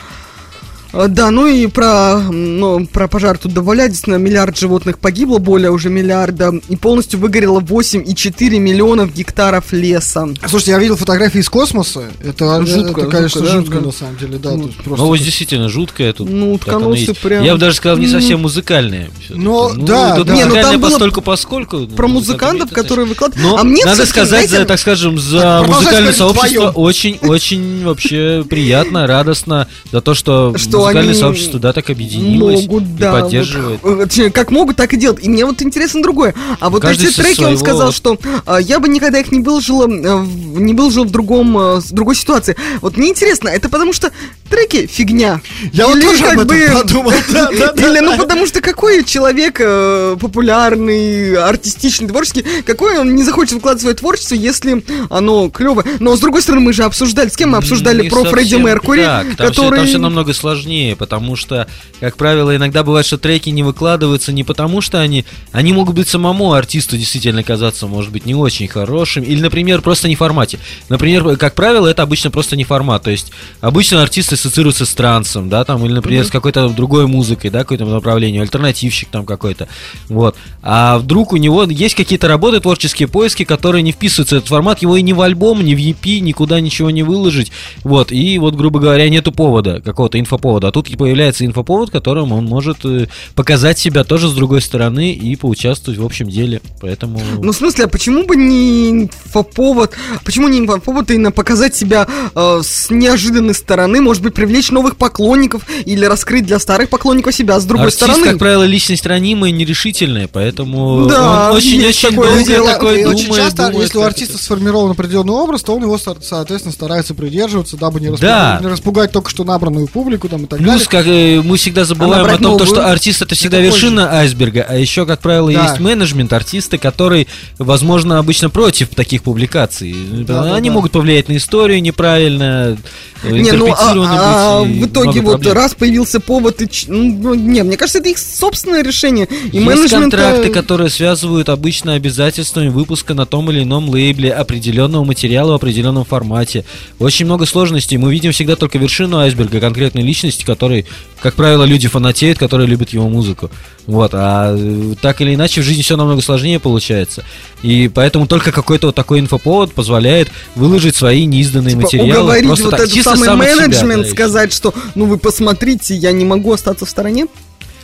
А, Да, ну и про, ну, про пожар тут добавлять, действительно, миллиард животных погибло, более уже миллиарда, и полностью выгорело 8,4 миллионов гектаров леса. Слушайте, я видел фотографии из космоса. Это, Жутко, это конечно, жутко, да, жутко, да. на самом деле, да. Ну, есть просто Новость действительно жуткая тут. Ну, есть. прям- Я бы даже сказал, не совсем музыкальная. всё-таки. Ну, да, тут да. Не, ну, там было постольку поскольку. ну, Про музыкантов, это которые выкладывают. Но а мне надо сказать, за, знаете, так скажем, за музыкальное сообщество очень-очень вообще приятно, радостно за то, что, Что музыкальное они сообщество, да, так объединилось могут, и да, поддерживает. вот, э, как могут, так и делают. И мне вот интересно другое. А вот Каждый эти треки он своего- сказал, что а, я бы никогда их не выложила, э, в- не выложил в другом, э, с другой ситуации. Вот мне интересно, это потому что треки фигня. Я вот Или тоже как об этом бы- подумал. Да, да, да. Или, ну, потому что какой человек э, популярный, артистичный, творческий, какой он не захочет выкладывать свое творчество, если оно клево. Но, с другой стороны, мы же обсуждали, с кем мы обсуждали Не про Фредди Меркури, так. Там, который... все, намного сложнее, потому что, как правило, иногда бывает, что треки не выкладываются не потому, что они... Они могут быть самому артисту действительно казаться, может быть, не очень хорошим, или, например, просто не в формате. Например, как правило, это обычно просто не формат, то есть обычно артист ассоциируется с трансом, да, там, или, например, с какой-то другой музыкой, да, какой-то направлением, альтернативщик там какой-то, вот. А вдруг у него есть какие-то работы, творческие поиски, которые не вписываются в этот формат, его и ни в альбом, ни в EP, никуда ничего не выложить, вот, и вот, грубо говоря, нету повода, какого-то инфоповода, а тут появляется инфоповод, которым он может э, показать себя тоже с другой стороны и поучаствовать в общем деле, поэтому... Ну, в смысле, а почему бы не инфоповод? Почему не инфоповод именно показать себя э, с неожиданной стороны? Может быть, привлечь новых поклонников или раскрыть для старых поклонников себя с другой Артист, стороны? как правило, личность ранимая, нерешительная, поэтому Да, он есть очень-очень такое долго дело. такой И думает, очень часто, думает, если у артиста сформирован определенный образ, то он его, со- соответственно, старается придерживаться, дабы не распугать, Да. не распугать только что набранную публику там, и так Плюс, далее. как э, мы всегда забываем набрать о том, то, новую. что артист это всегда Это вершина айсберга, а еще, как правило, Да. есть менеджмент артиста, который, возможно, обычно против таких публикаций. Да, Они да. могут повлиять на историю неправильно, Не, ну а, интерпретированы а в итоге вот проблем. раз появился повод, и ну, не, мне кажется, это их собственное решение. И Есть менеджмент. контракты, которые связывают обычно обязательствами выпуска на том или ином лейбле определенного материала в определенном формате. Очень много сложностей. Мы видим всегда только вершину айсберга конкретной личности, которой, как правило, люди фанатеют, которые любят его музыку. Вот, а так или иначе в жизни все намного сложнее получается. И поэтому только какой-то вот такой инфоповод позволяет выложить свои неизданные Типа, материалы. уговорить просто вот так, этот самый сам от себя, менеджмент, да, сказать, что ну вы посмотрите, я не могу остаться в стороне.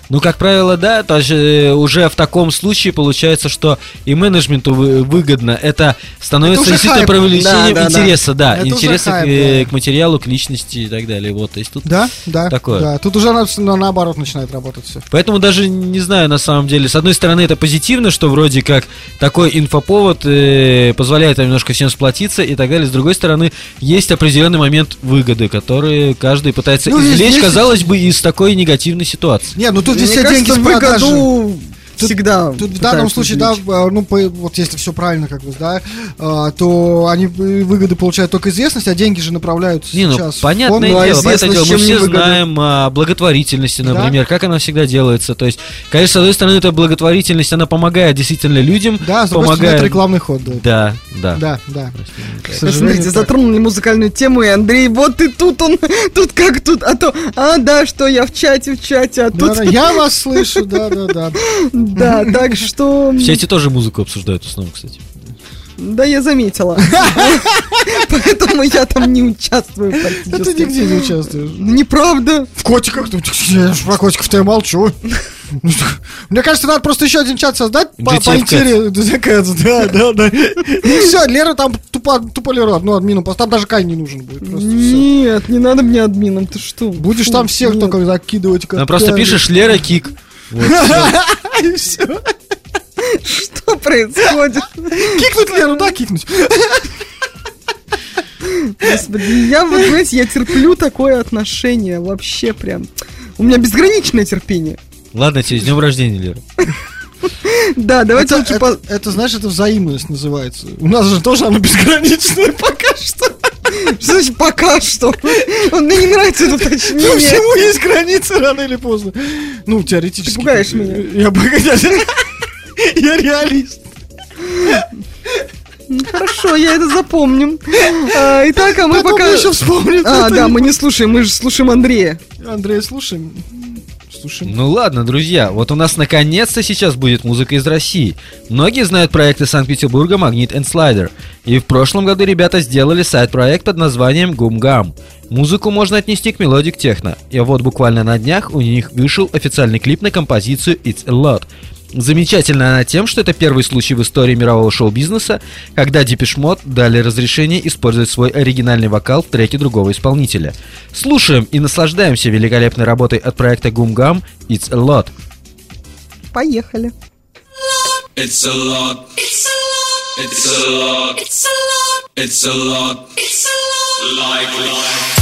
Ну, как правило, да, даже э, уже в таком случае получается, что и менеджменту вы- выгодно. Это становится уже действительно хайп. привлечением Да, да, да. интереса, да, Это уже интереса к, хайп, э, да. к материалу, к личности и так далее. Вот, то есть тут Да, да. Такое. Да, тут уже на- на- наоборот начинает работать все. Поэтому даже не знаю, на самом деле. С одной стороны, это позитивно, что вроде как такой инфоповод э, позволяет немножко всем сплотиться и так далее. С другой стороны, есть определенный момент выгоды, который каждый пытается Ну, извлечь, здесь- казалось бы, из такой негативной ситуации. Не, ну тут здесь все деньги кажется, с продажи. Тут- всегда. Тут в данном случае, да, извлечь. а, ну, по- вот если все правильно, как бы, да, а, то они э, выгоды получают только известность, а деньги же направляются Не, ну, сейчас в понятное фонд. Ну, а дело, понятное дело, мы все выгода. знаем о благотворительности, Да. например, как она всегда делается. То есть, конечно, с одной стороны, эта благотворительность, она помогает действительно людям, Да, с другой стороны, помогает... это рекламный ход, да. Да, да. Да, да. Смотрите, так. затронули музыкальную тему, и Андрей, вот и тут он, тут как тут, а то, а да, что я в чате, в чате, а Да, тут, да, я вас слышу, да, да, да. да, так что, В сети тоже музыку обсуждают в основном, кстати. да, я заметила, поэтому я там не участвую Да практически. ты нигде не участвуешь. Неправда. В котиках? Ну, Я про котиков-то я молчу. Мне кажется, надо просто еще один чат создать по, интересу. Да, да, да. И все, Лера там тупо, тупо Лера, ну, админом, просто там даже Кай не нужен будет. Нет, не надо мне админом, ты что? Будешь там всех только закидывать. как Ну, просто пишешь Лера Кик. Что происходит? Кикнуть Леру, да, кикнуть. Господи, я вот, знаете, я терплю такое отношение, вообще прям. У меня безграничное терпение. Ладно, тебе с днем рождения, Лера. Да, давайте Это, лучше это- по- это, знаешь, это взаимность называется. У нас же тоже оно безграничное пока что. Что значит пока что? Мне не нравится это Ну, уточнение. всему есть границы рано или поздно. Ну, теоретически. Ты пугаешь меня. Я погоди. Я реалист. Хорошо, я это запомню. А, Итак, а мы Потом пока... еще вспомнит. А, да, мы не слушаем, мы же слушаем Андрея. Андрей, слушаем. Слушаем. Ну ладно, друзья, вот у нас наконец-то сейчас будет музыка из России. Многие знают проекты Санкт-Петербурга Магнит and Slider. И в прошлом году ребята сделали сайт-проект под названием Гумгам. Музыку можно отнести к melodic techno. И вот буквально на днях у них вышел официальный клип на композицию It's a Lot. Замечательна она тем, что это первый случай в истории мирового шоу-бизнеса, когда Depeche Mode дали разрешение использовать свой оригинальный вокал в треке другого исполнителя. Слушаем и наслаждаемся великолепной работой от проекта Гумгам It's a Lot. Поехали. It's a lot. It's a lot. It's a lot. It's a lot. It's a lot. It's a lot. Like life.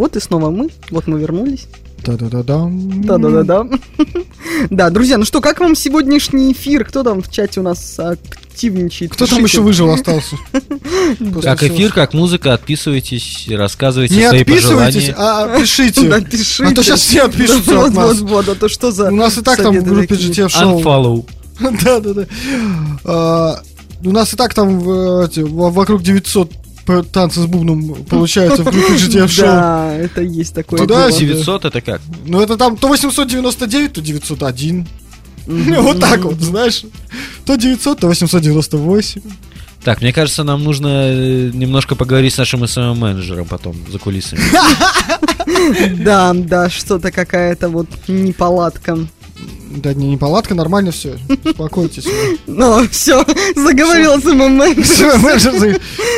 вот и снова мы. Вот мы вернулись. Да-да-да-дам. Да-да-да-да. Да, друзья, ну что, как вам сегодняшний эфир? Кто там в чате у нас активничает? Кто там еще выжил остался? Как эфир, как музыка, отписывайтесь, рассказывайте Не свои отписывайтесь, пожелания. а пишите. Да, пишите. А то сейчас все отпишутся Вот, от нас. вот, вот, а то что за У нас и так там в группе? GTF шоу. Unfollow. Да, да, да. А, У нас и так там вокруг 900 п- танцы с бубном получается в группе GTF шоу. Да, это есть такое Туда дело. 900 это как? Ну это там то 899, то 901. Вот так вот, знаешь. То 900, то 898. Так, мне кажется, нам нужно э, немножко поговорить с нашим СММ-менеджером потом за кулисами. Да, да, что-то какая-то вот неполадка. Да не неполадка, нормально все. Успокойтесь. Ну, все, заговорила с МММ.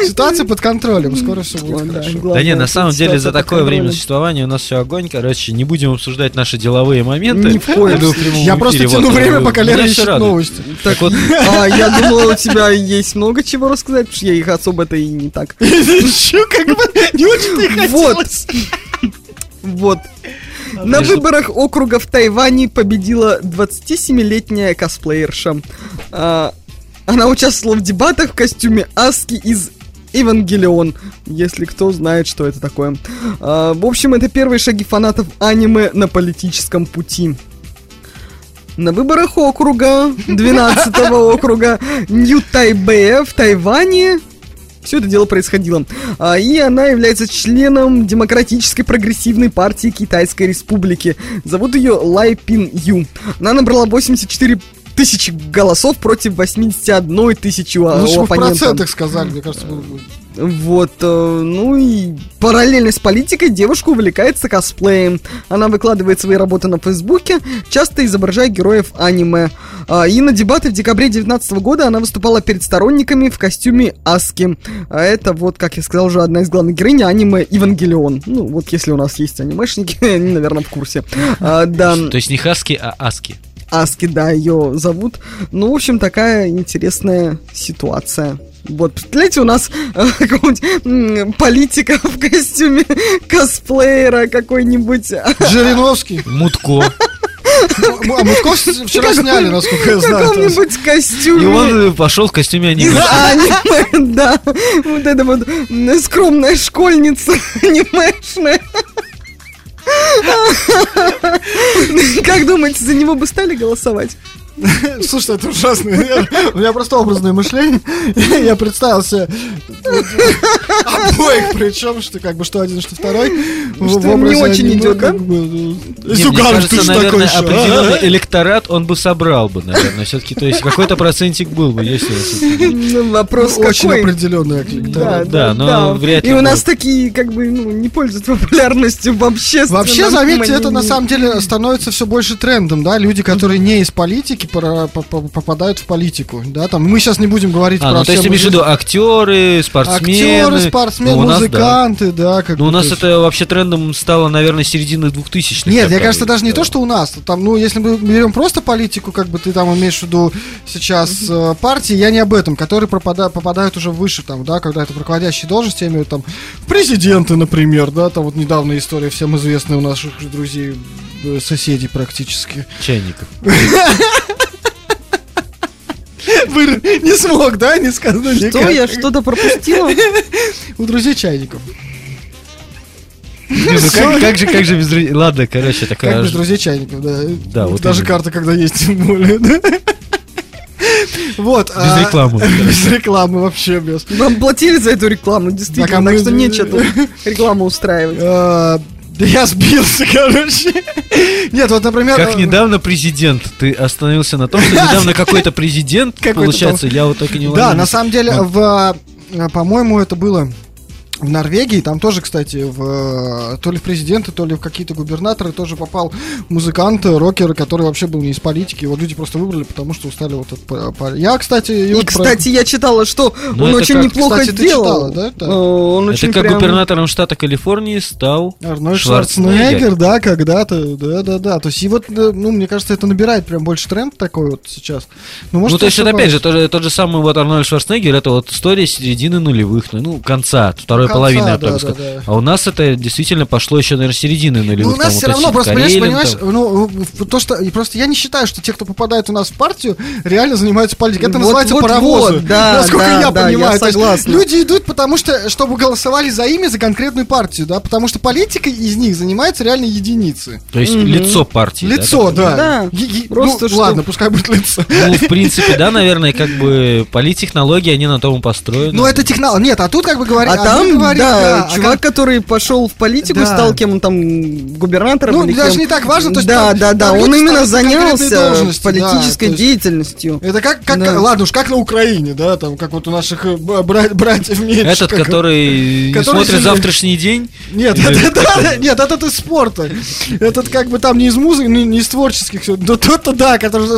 Ситуация под контролем, скоро все будет Да, хорошо. Да не, на самом деле за такое время существования у нас все огонь. Короче, не будем обсуждать наши деловые моменты. В коем Я просто тяну Вот, время, пока Лера ищет новости. Так вот, А, я думала, у тебя есть много чего рассказать, потому что я их особо-то и не так. Еще как бы не очень-то и Вот. хотелось. Вот. На выборах округа в Тайване победила 27-летняя косплеерша. А, Она участвовала в дебатах в костюме Аски из Евангелион, если кто знает, что это такое. А, В общем, это первые шаги фанатов аниме на политическом пути. На выборах округа, 12 округа Нью-Тайбэя в Тайване все это дело происходило. А, и она является членом Демократической прогрессивной партии Китайской Республики. Зовут ее Лай Пин Ю. Она набрала 84 тысячи голосов против 81 тысячи у, Лучше у бы в процентах сказали, мне кажется, было бы. Вот, э, ну и параллельно с политикой девушка увлекается косплеем. Она выкладывает свои работы на Фейсбуке, часто изображая героев аниме. А, и на дебаты в декабре 2019 года она выступала перед сторонниками в костюме Аски. А это вот, как я сказал, уже одна из главных героинь аниме Евангелион. Ну, вот если у нас есть анимешники, они, наверное, в курсе. А, да. то есть не Хаски, а Аски. Аски, да, ее зовут. Ну, в общем, такая интересная ситуация. Вот, представляете, у нас э, какого-нибудь политика в костюме косплеера какой-нибудь. Жириновский. Мутко. А Мутков с- вчера Какой- сняли, насколько я В знаю. каком-нибудь И костюме. он э, пошел в костюме Из аниме. аниме, да. Вот это вот скромная школьница анимешная. Как думаете, за него бы стали голосовать? Слушай, это ужасно. Я- У меня просто образное мышление. Я представил себе обоих, причем, что как бы что один, что второй. Что не очень идет, да? как бы, ну, Не, Зюган, мне ты кажется, ж такой определенный а? электорат он бы собрал бы, наверное. Все-таки, то есть какой-то процентик был бы, если Ну, Вопрос Ну, Очень какой? определенный. Да, Да, но вряд ли И у будет. нас такие, как бы, ну, не пользуются популярностью в общественном Вообще, заметьте, это на самом деле становится все больше трендом, да, люди, которые не из политики, пора- по- по- попадают в политику, да, там, мы сейчас не будем говорить А, про ну то есть ты имеешь в виду актеры, спортсмены. актеры, спортсмены, Ну, нас, да. музыканты, да, как Ну, у нас это вообще трендом стало, наверное, середины 2000-х. Нет, так, кажется, даже не да. то, что у нас. Там, ну, если мы берем просто политику, как бы ты там имеешь в виду сейчас э, партии, я не об этом, которые пропада- попадают уже выше, там, да, когда это руководящие должности, я имею в виду, там, президенты, например, да, там вот недавно история всем известная у наших друзей, соседей практически. Чайников. Вы не смог, да, не сказано Что, никак. я что-то пропустила? У друзей чайников. Ну как, как же, как же без друзей? Ладно, короче, такая... Как без друзей чайников, да. Да, вот Даже именно. карта, когда есть, тем более, да. Вот. Без рекламы. Без рекламы вообще без. Вам платили за эту рекламу, действительно, Так, а так мы- что нечего тут рекламу устраивать. Я сбился, короче. Нет, вот, например... Как э, недавно президент. Ты остановился на том, что недавно какой-то президент, получается, я вот так и не Да, на самом деле, в, э, по-моему, это было в Норвегии, там тоже, кстати, в, э, то ли в президенты, то ли в какие-то губернаторы тоже попал музыкант, э, рокер, который вообще был не из политики, его люди просто выбрали, потому что устали вот от... Я, кстати... И, вот про- кстати, я читала, что Ну, он очень как, неплохо кстати, ты сделал. читала, да, это? Э, Он Это очень как прям- губернатором штата Калифорнии стал Арнольд Шварценеггер. Шварценеггер, да, когда-то, да-да-да. То есть, и вот, ну, мне кажется, это набирает прям больше тренд такой вот сейчас. Ну, может, ну, то есть, это опять же, тот, же- тот же самый вот Арнольд Шварценеггер, это вот история середины нулевых, ну, ну, конца, второй Конца, половины, я да, так бы да, сказал. да. А у нас это действительно пошло еще, наверное, середины нулевых. Ну, у нас там все вот равно, просто, понимаешь, Карелин понимаешь, там. ну, то, что, и просто я не считаю, что те, кто попадает у нас в партию, реально занимаются политикой. Это Вот, называется вот, паровозы. вот, да, насколько да, я да, понимаю. я согласна. люди идут, потому что, чтобы голосовали за имя, за конкретную партию, да, потому что политикой из них занимаются реально единицы. То есть, лицо партии. да, Лицо, так? да. Да, Е- е- просто ну, чтоб- ладно, пускай будет лицо. Ну, в принципе, да, наверное, как бы политтехнологии, они на том и построены. Ну, это технология. Нет, а тут как бы говорят... А там, да, а чувак, как- который пошел в политику, Да. стал кем он там, губернатором Ну, или даже кем? не так важно, то есть Да, там- да, да, он именно занялся да, политической есть- деятельностью. Это как, как Да. ладно уж, как на Украине, да, там, как вот у наших э, б- бра- братьев меньше. Этот, как- который не который смотрит сильнее. завтрашний день. Нет, это, да, он? нет, этот из спорта. Этот как бы там не из музыки, не, не из творческих. всё. Да тот-то да, который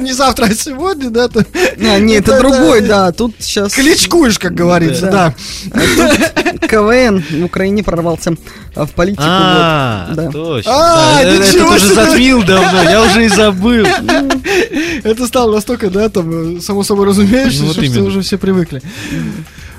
не завтра, а сегодня, да. то- А, нет, это, другой, да, тут сейчас... Кличкуешь, как говорится, Да. КВН в Украине прорвался в политику. А, да. точно. А, Да, это уже затмил давно, я уже и забыл. Это стало настолько, да, там, э, само собой разумеющееся, Ну, что уже все привыкли.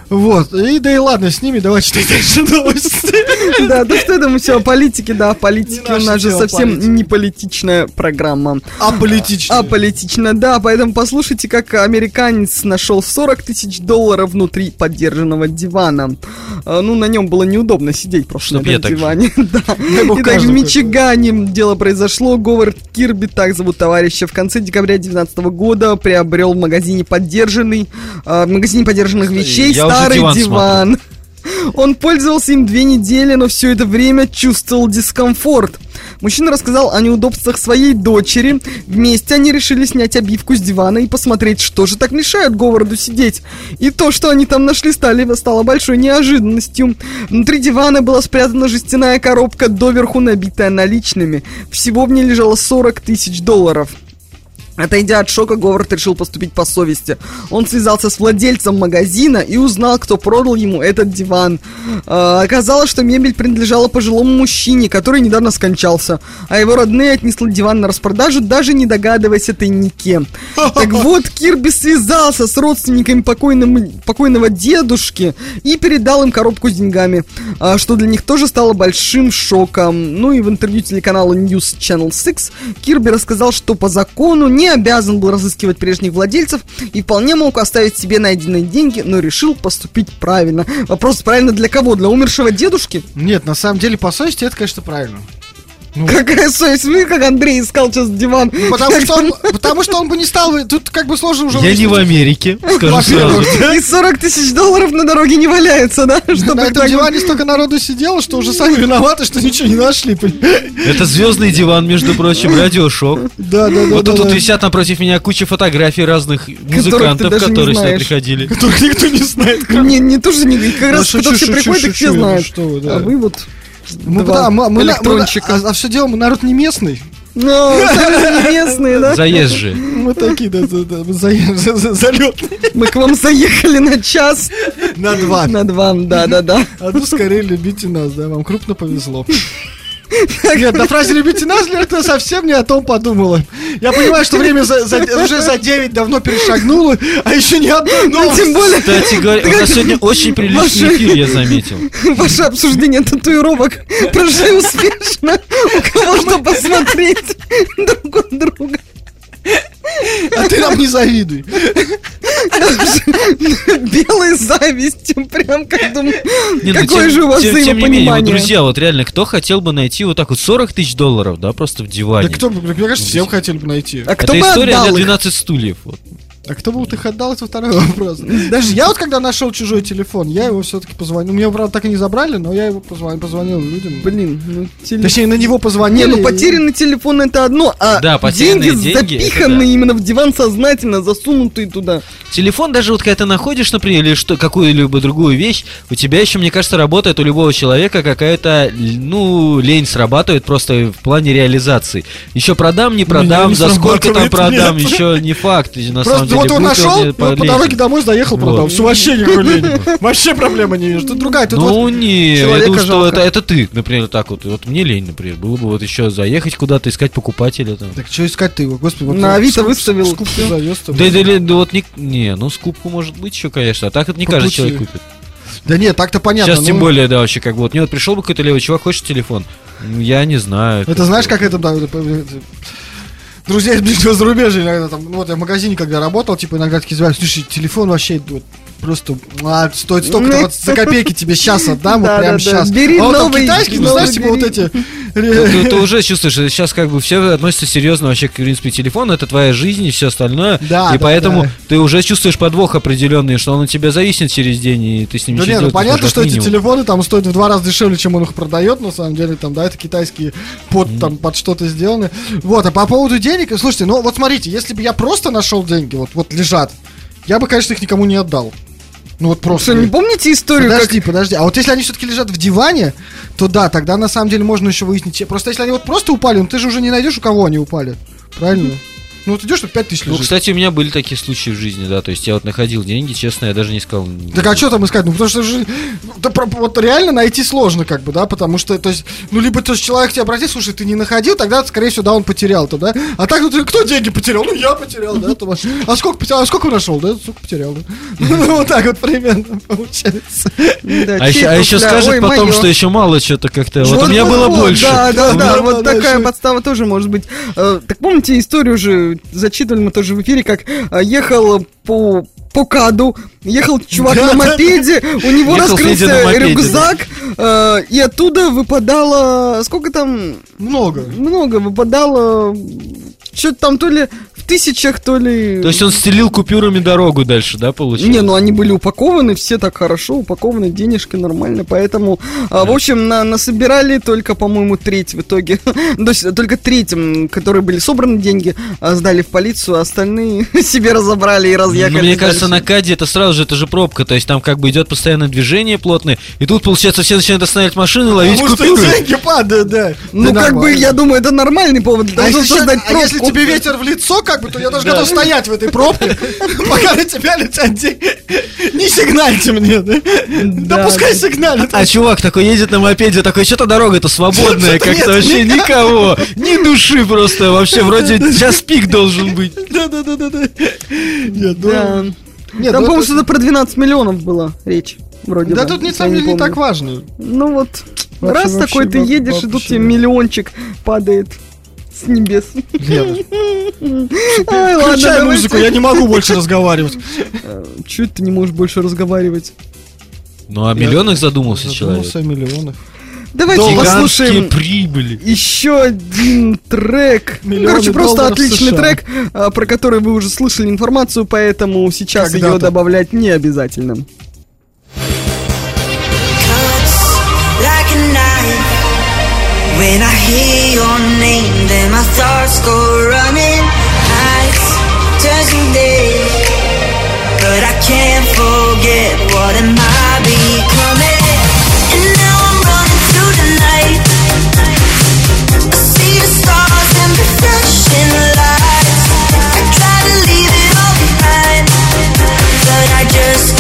Вот, и да и ладно с ними, давай читай дальше новости. Да, да что это мы все о политике, да, о политике у нас же совсем не политичная программа. Аполитично. Аполитично, да, поэтому послушайте, как американец нашел 40 тысяч долларов внутри поддержанного дивана. А, ну, на нем было неудобно сидеть просто на этом диване. Да. бог, Итак, в Мичигане дело произошло. Говард Кирби, так зовут товарища, в конце декабря 2019 года приобрел в магазине поддержанный, а, в магазине поддержанных вещей старый диван диван. Он пользовался им две недели, но все это время чувствовал дискомфорт. Мужчина рассказал о неудобствах своей дочери. Вместе они решили снять обивку с дивана и посмотреть, что же так мешает Говарду сидеть. И то, что они там нашли, стали, стало большой неожиданностью. Внутри дивана была спрятана жестяная коробка, доверху набитая наличными. Всего в ней лежало 40 тысяч долларов. Отойдя от шока, Говард решил поступить по совести. Он связался с владельцем магазина и узнал, кто продал ему этот диван. А, оказалось, что мебель принадлежала пожилому мужчине, который недавно скончался, а его родные отнесли диван на распродажу, даже не догадываясь о тайнике. Так вот, Кирби связался с родственниками покойным- покойного дедушки и передал им коробку с деньгами, а, что для них тоже стало большим шоком. Ну и в интервью телеканалу News Channel 6 Кирби рассказал, что по закону не обязан был разыскивать прежних владельцев и вполне мог оставить себе найденные деньги, но решил поступить правильно. Вопрос правильно для кого? Для умершего дедушки? Нет, на самом деле, по совести, это, конечно, правильно. Какая совесть? Смотри, как Андрей искал сейчас диван. Потому что, он, потому что он бы не стал, бы- тут как бы сложно уже... Я не в. Америке, скажу сразу. И 40 тысяч долларов на дороге не валяются, да? Чтобы На этом диване столько народу сидело, что уже сами виноваты, что ничего не нашли. Это звездный диван, между прочим, радиошок. Да, да, да. Вот да, тут да. висят напротив меня куча фотографий разных музыкантов, которые сюда приходили. Которых никто не знает. Не, не тоже не, как Да раз шучу, когда все шучу, приходят, их все шучу, ну знают. что вы, да. А вы вот Мы, да, мы, мы, мы- электрончика. а, а все дело, мы народ не местный. Ну, сами не местные, да? Заезжие. Мы такие, да, да, за- залетные. Мы к вам заехали на час. На два. На два, да-да-да. А ну скорее любите нас, да, вам крупно повезло. Нет, на фразе «любите нас» это совсем не о том подумала. Я понимаю, что время за- за- уже за 9 давно перешагнуло, а еще не одной Ну, новости. тем более, Кстати говоря, у нас сегодня очень приличный Ваши- эфир, я заметил. ваше обсуждение татуировок прошли успешно. У кого что посмотреть друг у друга. А ты нам не завидуй. Белой завистью, прям как думаю, Не, ну, какое тем- же у вас тем- Тем не менее, вот, взаимопонимание. друзья, вот реально, кто хотел бы найти вот так вот 40 тысяч долларов, да, просто в диване? Да кто, бы, мне кажется, всем хотели бы найти. А кто Это бы история для их? 12 стульев. Вот. А кто бы их отдал, это второй вопрос. Даже я вот когда нашел чужой телефон, я его все-таки позвонил. Меня, правда, так и не забрали, но я его позвонил, позвонил людям. Блин, ну телефон. Точнее, на него Не, позвонили. ну и- потерянный телефон это одно, а Да, потерянные деньги, деньги, это запиханные да. именно в диван сознательно, засунутые туда. Телефон даже вот когда ты находишь, например, или что, какую-либо другую вещь, у тебя еще, мне кажется, работает у любого человека какая-то, ну, лень срабатывает просто в плане реализации. Еще продам, не продам, не за сколько там продам, нет. еще не факт. и На Просто самом деле, вот он нашел, и вот по дороге домой заехал, Вот. продал. Все, вообще никакой. Вообще проблемы не вижу. Тут другая, тут ну вот не, я думаю, что это, это ты, например, так вот. Вот мне лень, например, было бы вот еще заехать куда-то, искать покупателя там. Так что искать ты его, господи, вот На Авито выставил. скупку завез там. Да, да, да, вот не, не, ну скупку может быть еще, конечно, а так это не каждый человек купит. Да нет, так-то понятно. Сейчас тем ну, более, да, вообще как бы вот мне вот пришел бы какой-то левый чувак, хочешь телефон? Ну, Я не знаю. Это знаешь, как это, да, это, это, друзья из ближнего зарубежья иногда там, ну вот я в магазине когда работал, типа иногда такие звонят, слушай, телефон вообще вот, просто а, стоит столько-то, вот за копейки тебе сейчас отдам, вот прям сейчас. Бери а вот там новый, китайский, ну знаешь, типа вот эти... Ты, ты уже чувствуешь, что сейчас как бы все относятся серьезно вообще к, в принципе, телефону, это твоя жизнь и все остальное. Да, и да, поэтому да. ты уже чувствуешь подвох определенный, что он от тебя зависит через день, и ты с ним Да ничего не, ну понятно, что как эти минимум. телефоны там стоят в два раза дешевле, чем он их продает, на самом деле, там, да, это китайские под, там, под что-то сделаны. Вот, а по поводу денег, слушайте, ну вот смотрите, если бы я просто нашел деньги, вот, вот лежат, я бы, конечно, их никому не отдал. Ну вот просто. Что, не помните историю, как Подожди, подожди. А вот если они все-таки лежат в диване, то да, тогда на самом деле можно еще выяснить. Просто если они вот просто упали, ну ты же уже не найдешь, у кого они упали. Правильно? Ну вот идешь, тут 5 тысяч Ну, лежит. кстати, у меня были такие случаи в жизни, да, то есть я вот находил деньги, честно, я даже не сказал. Так а что там искать? Ну, потому что же, ну, да, про- вот реально найти сложно, как бы, да, потому что, то есть, ну, либо то есть человек тебя обратил, слушай, ты не находил, тогда, скорее всего, да, он потерял то, да. А так, ну, ты- кто деньги потерял? Ну, я потерял, да. то вот. А сколько потерял? А сколько нашел? Да, сколько потерял, да. Ну, вот так вот примерно получается. А еще, а скажет потом, что еще мало что-то как-то. Вот, у меня было больше. Да, да, Ну, да, вот такая подстава тоже может быть. Э, Так помните историю же, зачитывали мы тоже в эфире, как э, ехал по по каду, ехал чувак Да, на да, мопеде, у него раскрылся мопеде, рюкзак, э, и оттуда выпадало, сколько там, Много. много выпадало, что-то там то ли в тысячах, то ли... То есть он стелил купюрами дорогу дальше, да, получилось? Не, ну они были упакованы, все так хорошо упакованы, денежки нормально, поэтому, а, в общем, на, насобирали только, по-моему, треть в итоге, то есть только треть, м, которые были собраны деньги, а, сдали в полицию, а остальные себе разобрали и разъехали. Ну, мне кажется, на. Каде это сразу же, это же пробка, то есть там как бы идет постоянное движение плотное, и тут, получается, все начинают останавливать машины, ловить Потому купюры. деньги падают, да. Ну, Да как бы, я думаю, это нормальный повод для А того, чтобы создать пробку. Тебе ветер в лицо, как бы, то я даже готов стоять в этой пробке, пока на тебя летят деньги. Не сигнальте мне, да? Да пускай да. сигналят. А чувак такой едет на мопеде, такой, что-то дорога-то свободная, как-то вообще никого, ни души просто, вообще вроде час пик должен быть. Да-да-да-да. Нет, ну, Да. нет, Там, ну, по-моему, это- про 12 миллионов была речь. Вроде Да бы, тут, на если самом я деле, не так важно. Ну вот, Вообще, раз вообще, такой ты едешь, и тут вообще. тебе миллиончик падает с небес. Лена, Ай, ладно, Включай музыку, я не могу больше разговаривать. Чё ты не можешь больше разговаривать? Ну, о миллионах задумался человек. Задумался о миллионах. Давайте послушаем прибыли. еще один трек. Ну, Миллионы Короче, просто отличный трек, а, про который вы уже слышали информацию, поэтому сейчас ее добавлять не обязательно. When I hear your name, then my thoughts go running. Nights turns day But I can't forget what am I becoming And now I'm running through the night. I see the stars and lights. I try to leave it all behind But I just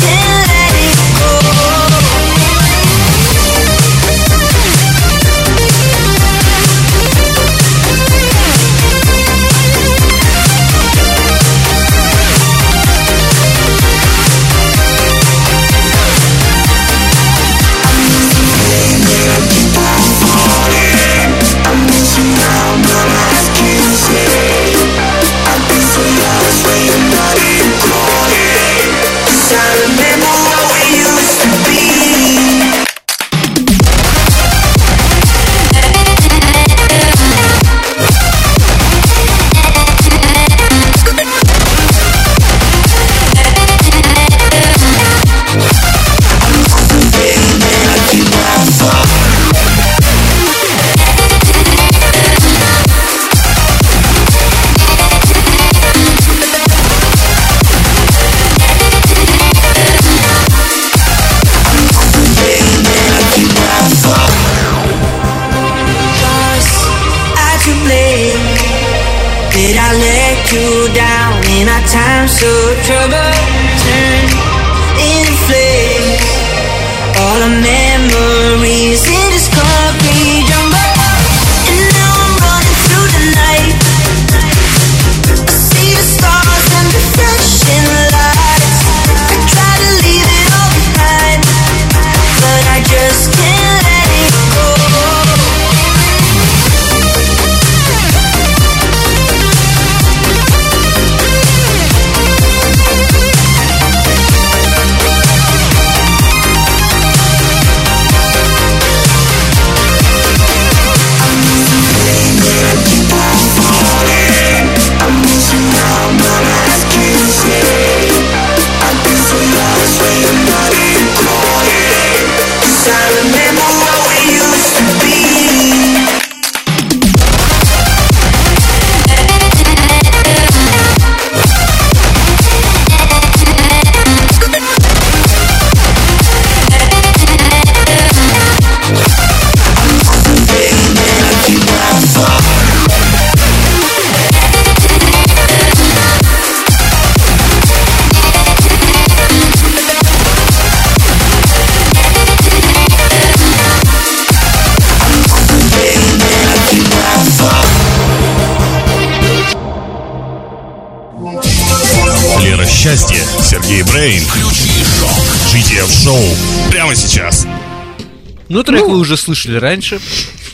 слышали раньше,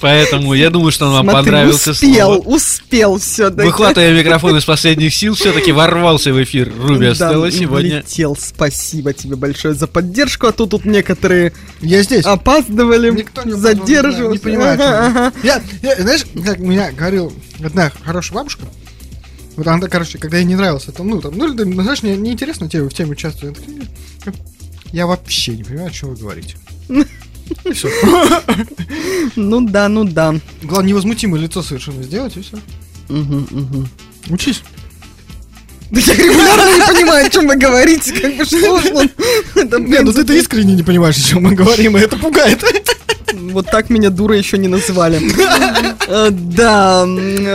поэтому я думаю, что он вам Смотри, понравился успел, снова. успел все-таки. Выхватывая микрофон из последних сил, все-таки ворвался в эфир Руби Да, Стелла сегодня. влетел. Спасибо тебе большое за поддержку, а то тут некоторые Я здесь. опаздывали, Никто не задерживались. Не понимает. Ага, ага. Я, я- знаешь, как меня говорил одна хорошая бабушка, вот она, короче, когда ей не нравился, там, ну, там, ну, знаешь, не, неинтересно тебе в теме участвовать. Я вообще не понимаю, о чем вы говорите. Все. Ну да, ну да. Главное, невозмутимое лицо совершенно сделать, и все. Учись. Да я регулярно не понимаю, о чем вы говорите, как бы что ж он- Нет, ну ты-то искренне не понимаешь, о чем мы говорим, и это пугает. Вот так меня дура еще не называли. Э, Да,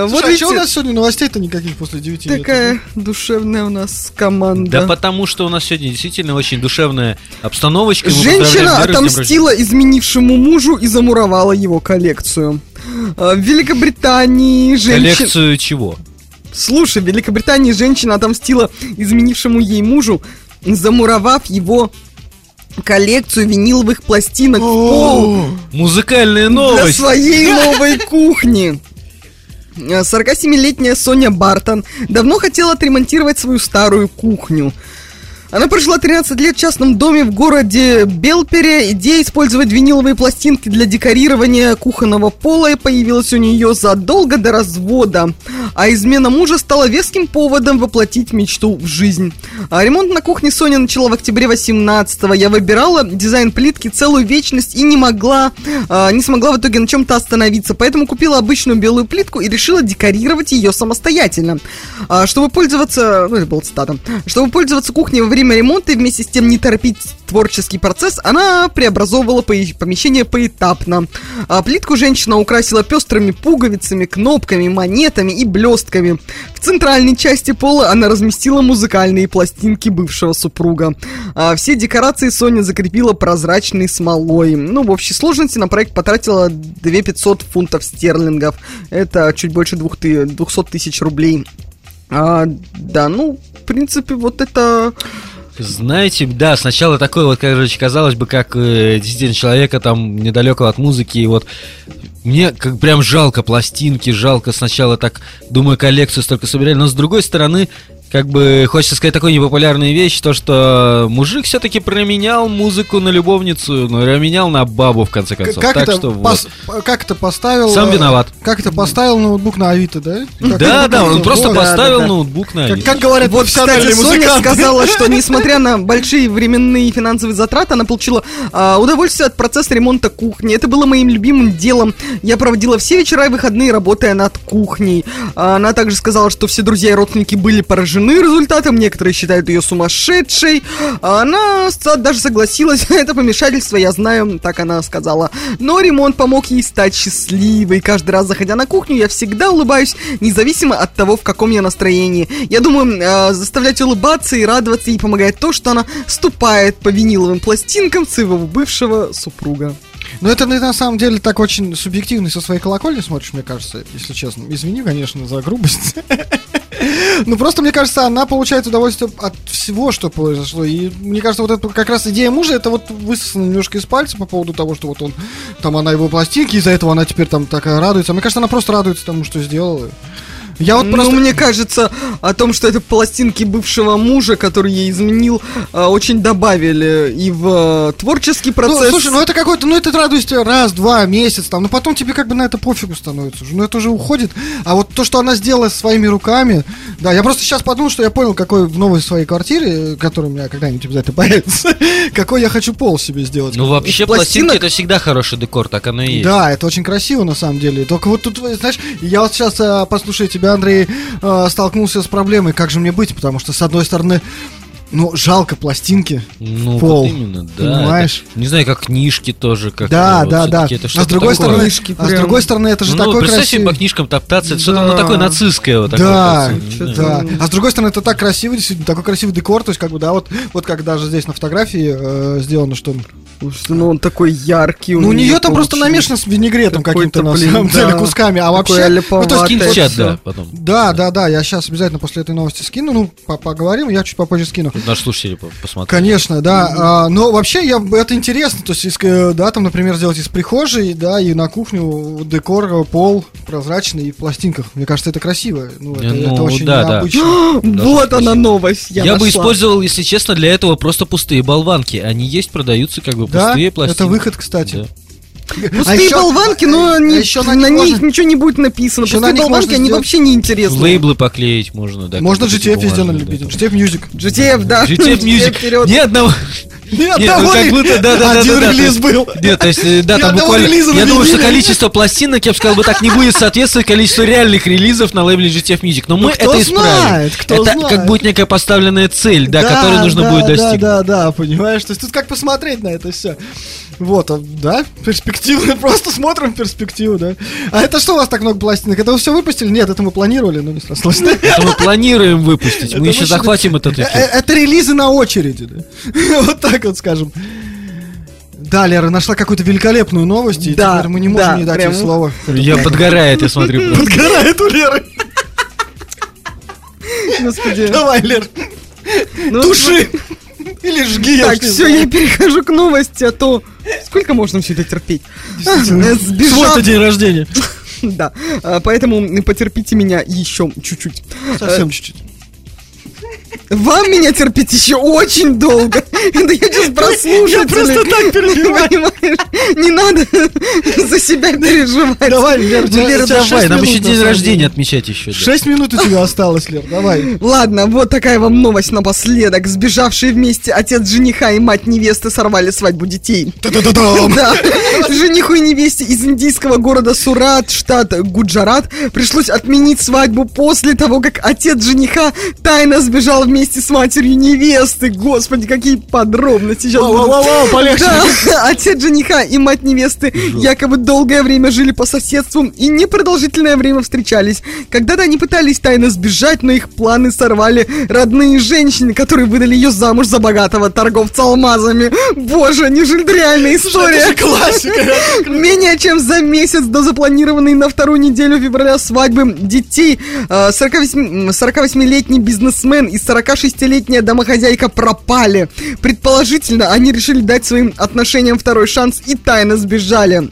вот а что у нас сегодня новостей-то никаких после 9 нет? такая душевная у нас Да команда. потому что у нас сегодня действительно очень душевная обстановочка. Женщина отомстила изменившему мужу и замуровала его коллекцию. Э, В Великобритании женщина... Коллекцию чего? Слушай, в Великобритании женщина отомстила изменившему ей мужу, замуровав его коллекцию виниловых пластинок в пол Музыкальная для новость. своей новой кухни. Э, 47-летняя Соня Бартон давно хотела отремонтировать свою старую кухню. Она прожила 13 лет в частном доме в городе Белпере. Идея использовать виниловые пластинки для декорирования кухонного пола появилась у нее задолго до развода. А измена мужа стала веским поводом воплотить мечту в жизнь. А ремонт на кухне Соня начала в октябре 18-го. Я выбирала дизайн плитки целую вечность и не могла, а, не смогла в итоге на чем-то остановиться. Поэтому купила обычную белую плитку и решила декорировать ее самостоятельно. А, чтобы пользоваться, ну это был цитата, чтобы пользоваться кухней во время ремонта и вместе с тем не торопить творческий процесс, она преобразовывала по- помещение поэтапно. А плитку женщина украсила пестрыми пуговицами, кнопками, монетами и блестками. В центральной части пола она разместила музыкальные пластинки бывшего супруга. А все декорации Соня закрепила прозрачной смолой. Ну, в общей сложности на проект потратила 2500 фунтов стерлингов. Это чуть больше 200 тысяч рублей. А, да, ну, в принципе, вот это... Знаете, да, сначала такое вот, короче, казалось бы, как э, действительно человека там недалеко от музыки, и вот мне как прям жалко пластинки, жалко сначала так, думаю, коллекцию столько собирали, но с другой стороны, как бы хочется сказать такую непопулярную вещь, то что мужик все-таки променял музыку на любовницу, ну, променял на бабу в конце концов. Как так это, что вот. пос- как это поставил... Сам э, виноват. Как это поставил ноутбук на Авито, да? Как Да, да, он просто Вот. поставил да, да. ноутбук на Как, Авито. как говорят Вот, кстати, Соня музыканты. сказала, что несмотря на большие временные и финансовые затраты, она получила а, удовольствие от процесса ремонта кухни. Это было моим любимым делом. Я проводила все вечера и выходные, работая над кухней. А, она также сказала, что все друзья и родственники были поражены результатом, некоторые считают ее сумасшедшей. А Она даже согласилась, это помешательство, я знаю, так она сказала. Но ремонт помог ей стать счастливой. Каждый раз, заходя на кухню, я всегда улыбаюсь, независимо от того, в каком я настроении. Я думаю, э, заставлять улыбаться и радоваться ей помогает то, что она ступает по виниловым пластинкам своего бывшего супруга. Но это на самом деле так очень субъективно со своей колокольни смотришь, мне кажется, если честно. Извини, конечно, за грубость. Ну, просто, мне кажется, она получает удовольствие от всего, что произошло. И мне кажется, вот это как раз идея мужа, это вот высосано немножко из пальца по поводу того, что вот он, там, она его пластинки, из-за этого она теперь там такая радуется. Мне кажется, она просто радуется тому, что сделала. Я вот ну, просто... мне кажется, о том, что это пластинки бывшего мужа, который ей изменил, а, очень добавили и в э, творческий процесс. Ну, слушай, ну это какой-то, ну это тебе раз, два, месяц, там, но потом тебе как бы на это пофигу становится уже, ну это уже уходит, а вот то, что она сделала своими руками, да, я просто сейчас подумал, что я понял, какой в новой своей квартире, э, которая у меня когда-нибудь обязательно появится, какой я хочу пол себе сделать. Ну, вообще, пластинок- пластинки это всегда хороший декор, так оно и есть. Да, это очень красиво на самом деле. Только вот тут, знаешь, я вот сейчас, э, послушая Андрей, э, столкнулся с проблемой, как же мне быть, потому что, с одной стороны, ну, жалко пластинки. Ну, Пол, вот именно, да. понимаешь? это- не знаю, как книжки тоже, как Да, вот да, да. Это А с другой такое. стороны, Книжки а с прям. другой стороны, это же ну, такой представь себе красивый. по книжкам топтаться, это что-то ну, Да. такое нацистское вот такое. Да, знаю. да. А с другой стороны, это так красиво, действительно, такой красивый декор, то есть, как бы, да, вот, вот как даже здесь на фотографии э, сделано, что... Ну он такой яркий. Ну, у нее там просто намешано с винегретом каким-то, на самом да. деле, кусками, а Такой вообще... Ну, то есть, чат, да, потом. Да, да, да, я сейчас обязательно после этой новости скину, ну, по- поговорим, я чуть попозже скину. Наши слушатели по- посмотрят. Конечно, да. А, но вообще я, это интересно. То есть, из, э, да, там, например, сделать из прихожей, да, и на кухню декор, э, пол прозрачный и в пластинках. Мне кажется, это красиво. Ну, это, Ну, это очень да, да. необычно. Вот она новость. Я, Я, бы нашла. использовал, если честно, для этого просто пустые болванки. Они есть, продаются как бы Да, пустые пластинки. это выход, кстати. Да. Пустые А еще- болванки, но а они- еще на на, них них можно- ничего не будет написано. еще на Пустые них болванки, можно они сделать- вообще не интересны. Лейблы поклеить можно, да. Можно как GTF везде налепить. да. GTF Music. GTF, да. GTF Music. Ни одного... Ни Нет, ну одного как ре- будто, да, да, да, Один да, да, релиз то был. Нет, то есть, э, да, Ни там буквально... Я на думаю, что количество пластинок, я бы сказал, бы так не будет соответствовать количеству реальных релизов на лейбле GTF Music. Но мы Ну, кто это исправим. знает, кто это знает. как будет некая поставленная цель, да, которую нужно да, будет да, достигнуть. Да, да, понимаешь? То есть тут как посмотреть на это все. Вот, а, да, перспективно, просто смотрим перспективу, да. А это что у вас так много пластинок? Это вы все выпустили? Нет, это мы планировали, но не срослось. Это мы планируем выпустить. Мы еще захватим этот Э, эфир. Это релизы на очереди, да. Вот так вот скажем. Да, Лера нашла какую-то великолепную новость, и Да, теперь мы не можем да, не дать прям ей слово. Я подгорает, я смотрю. Подгорает у Леры. Господи. Давай, Лер, Ну, туши. Или жги, я Так, все, знаю. я перехожу к новости, а то сколько можно все это терпеть? Э, Сбежав, Суббота день рождения. да, А, поэтому потерпите меня еще чуть-чуть. Совсем чуть-чуть. Вам меня терпеть еще очень долго. Это я сейчас про слушателей. Я просто так. Понимаешь? Не надо за себя переживать. Давай, Лер, тебя давай, нам еще день рождения отмечать еще. да. Шесть минут у тебя осталось, Лер, давай. Ладно, вот такая вам новость напоследок. Сбежавшие вместе отец жениха и мать невесты сорвали свадьбу детей. Да. Жениху и невесте из индийского города Сурат, штат Гуджарат, пришлось отменить свадьбу после того, как отец жениха тайно сбежал вместе с матерью невесты. Господи, какие подробности сейчас. Вау-вау-вау, полегче. Да, отец жениха и мать невесты якобы долгое время жили по соседству и непродолжительное время встречались. Когда-то они пытались тайно сбежать, но их планы сорвали родные женщины, которые выдали ее замуж за богатого торговца алмазами. Боже, неужели это реальная история? Же классика. Менее чем за месяц до запланированной на вторую неделю февраля свадьбы детей э, 48 м, 48-летний бизнесмен и 46-летняя домохозяйка пропали. Предположительно, они решили дать своим отношениям второй шанс и тайно сбежали.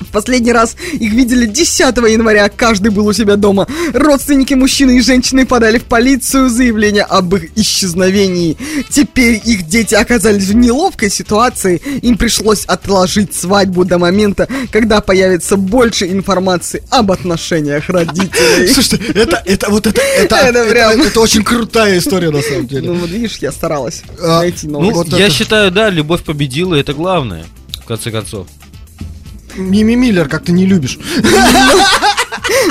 В последний раз их видели 10 января, каждый был у себя дома. Родственники мужчины и женщины подали в полицию заявление об их исчезновении. Теперь их дети оказались в неловкой ситуации. Им пришлось отложить свадьбу до момента, когда появится больше информации об отношениях родителей. Слушайте, это, это, вот это, это, Это прям- это очень крутая история, на самом деле. Ну вот видишь, я старалась А, найти Ну, новость. вот я это- считаю, да, любовь победила, это главное, в конце концов. Мими Миллер как ты не любишь.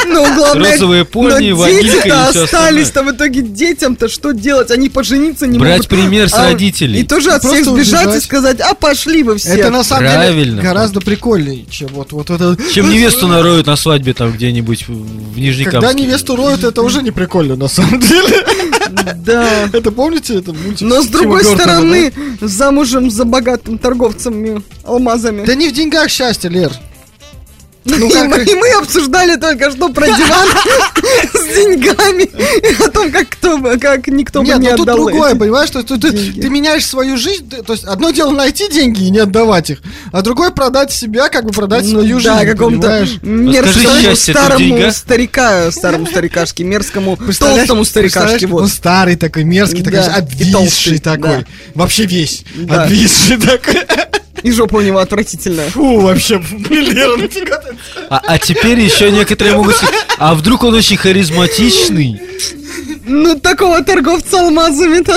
Ну, главное, Розовые пони, но и дети-то всё остались-то в итоге детям-то что делать? Они пожениться не Брать могут. пример с А, родителей. И тоже от Просто всех сбежать и убежать. сказать, а пошли вы все. Это на самом Правильно. деле гораздо прикольнее, чем вот, вот это... Чем невесту нароют на свадьбе там где-нибудь в Нижнекамске. Когда невесту роют, это уже не прикольно, на самом деле. Да. Это помните, это мультик? Но с другой стороны, замужем за богатым торговцем алмазами. Да не в деньгах счастье, Лер. Ну, и, как мы, и- мы обсуждали только что про диван с деньгами о том, как кто бы, как никто Нет, бы не ну тут отдал другое, эти понимаешь, что ты, меняешь свою жизнь, то есть одно дело найти деньги и не отдавать их, а другое продать себя, как бы продать Ну свою да, жизнь, какому-то понимаешь? Расскажи, мерзкому старому старика, старому старикашке, мерзкому толстому старикашке. Он старый такой, мерзкий, такой, Да, обвисший толстый, такой. да. Вообще весь. Да. Обвисший такой. И жопа у него отвратительная. Фу, вообще, блин, Лера, нафига ты? А, а теперь еще некоторые могут сказать, а вдруг он очень харизматичный? Ну, такого торговца алмазами-то.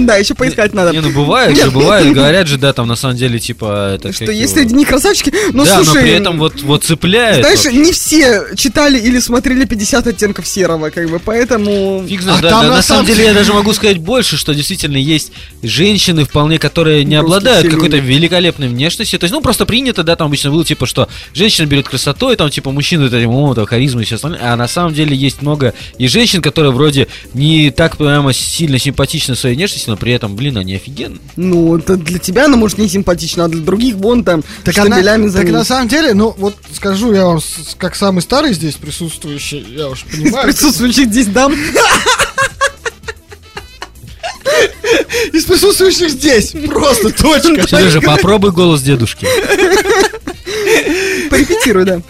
Да, еще поискать надо. Не, ну бывает же, бывает, говорят же, да, там на самом деле, типа, это Что есть его- среди них красавчики, но Да, слушай... но при этом вот, вот цепляет. Знаешь, не все читали или смотрели 50 оттенков серого, как бы, поэтому... Фиг знает, А да, да, на на самом деле я даже могу сказать больше, что действительно есть женщины вполне, которые не Просто обладают какой-то люди. великолепной внешностью. То есть, ну, просто принято, да, там обычно было, типа, что женщина берет красотой, там, типа, мужчина это, о, там, харизма и все остальное. А на самом деле есть много и женщин, которые вроде не так прямо сильно симпатичны своей внешностью, но при этом, блин, они офигенные. Ну, это для тебя она, может, не симпатична, а для других вон там Так, она, так на самом деле, ну вот скажу я вам, как самый старый здесь присутствующий, я уж понимаю. присутствующих здесь дам. Из присутствующих здесь, просто точка. Сережа, попробуй голос дедушки. Порепетируй, да.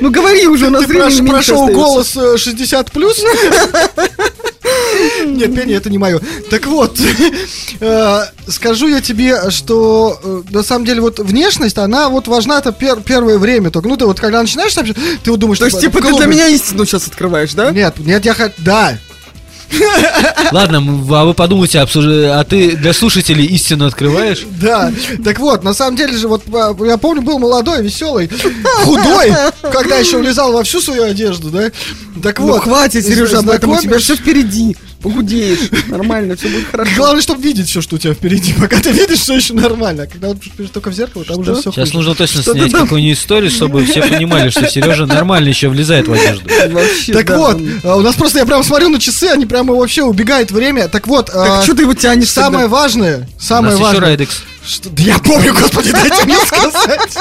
Ну, говори уже, у нас времени прошел голос э, 60 плюс? Нет, пение это не мое. Так вот, э, скажу я тебе, что э, на самом деле вот внешность, она вот важна это пер- первое время только. Ну ты вот когда начинаешь, там, ты вот думаешь, То есть, типа, ты для меня истину сейчас открываешь, да? Нет, нет, я хочу, да. Ладно, а вы подумайте, обсуж- а ты для слушателей истину открываешь? Да, так вот, на самом деле же, вот а, я помню, был молодой, веселый, худой, когда еще влезал во всю свою одежду, да? Так Ну, вот. хватит, Сережа, об этом у тебя все впереди. Похудеешь. Нормально, все будет хорошо. Главное, чтобы видеть все, что у тебя впереди. Пока ты видишь, все еще нормально. А когда вот смотришь только в зеркало, там уже все Сейчас нужно точно Что ты снять какую-нибудь историю, чтобы все понимали, что Сережа нормально еще влезает в одежду. Вообще, Так да. вот, а, у нас просто я прям смотрю на часы, они прямо вообще убегает время. Так вот, а, Так что ты его тянешь самое тогда? важное, У самое нас еще важное. Райдекс. что- Да я помню, господи, дайте мне сказать.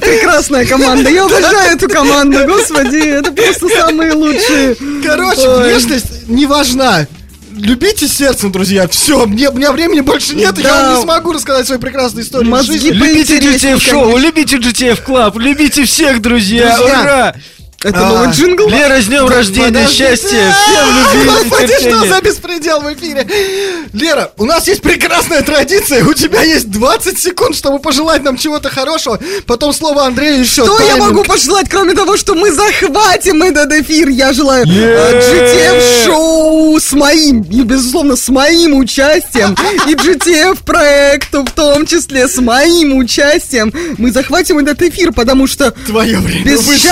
Прекрасная команда. Я обожаю эту команду, господи. Это просто самые лучшие. Короче, внешность не важна. Любите сердцем, друзья. Все, мне, у меня времени больше нет, и я Да. вам не смогу рассказать свои прекрасные истории. Мозги жизни. Любите GTF шоу, любите GTF Club, любите всех, друзья, Друзья. ура! Это А, новый джингл? Лера, с днем рождения, Подожди. счастья, всем любви Господи, что за беспредел в эфире? Лера, у нас есть прекрасная традиция. У тебя есть 20 секунд, чтобы пожелать нам чего-то хорошего. Потом слово Андрею все. Что я могу пожелать, кроме того, что мы захватим этот эфир? Я желаю э, GTF шоу с моим, и, безусловно, с моим участием, и GTF проекту в том числе с моим участием. Мы захватим этот эфир, потому что Твое время без вышло.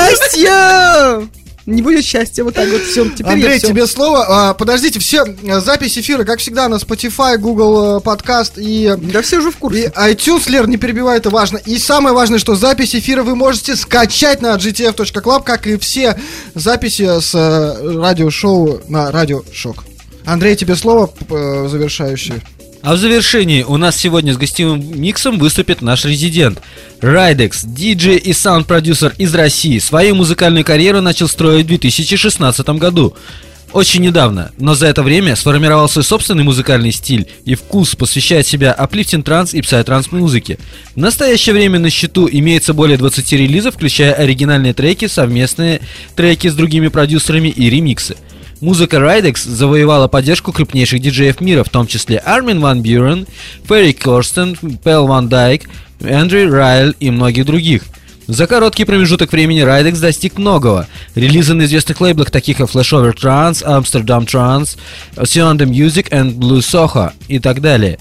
Не будет счастья. Вот так вот все. Теперь Андрей, тебе слово. А, подождите, все э, записи эфира, как всегда, на Spotify, Google э, подкаст и, Да все же в и курсе. iTunes. Лер, не перебивай, это важно. И самое важное, что запись эфира вы можете скачать на gtf.club, как и все записи с э, радиошоу на Радио Шок. Андрей, тебе слово э, завершающее. А в завершении у нас сегодня с гостевым миксом выступит наш резидент. Райдекс, диджей и саунд-продюсер из России, свою музыкальную карьеру начал строить в 2016 году. Очень недавно, но за это время сформировал свой собственный музыкальный стиль и вкус, посвящает себя аплифтинг транс и псай-транс музыке. В настоящее время на счету имеется более 20 релизов, включая оригинальные треки, совместные треки с другими продюсерами и ремиксы. Музыка Райдекс завоевала поддержку крупнейших диджеев мира, в том числе Армин Ван Бюрен, Ферри Корстен, Пел Ван Дайк, Эндрю Райль и многих других. За короткий промежуток времени Райдекс достиг многого. Релизы на известных лейблах, таких как Flashover Trance, Amsterdam Trance, Sion the Music and Blue Soho и так далее.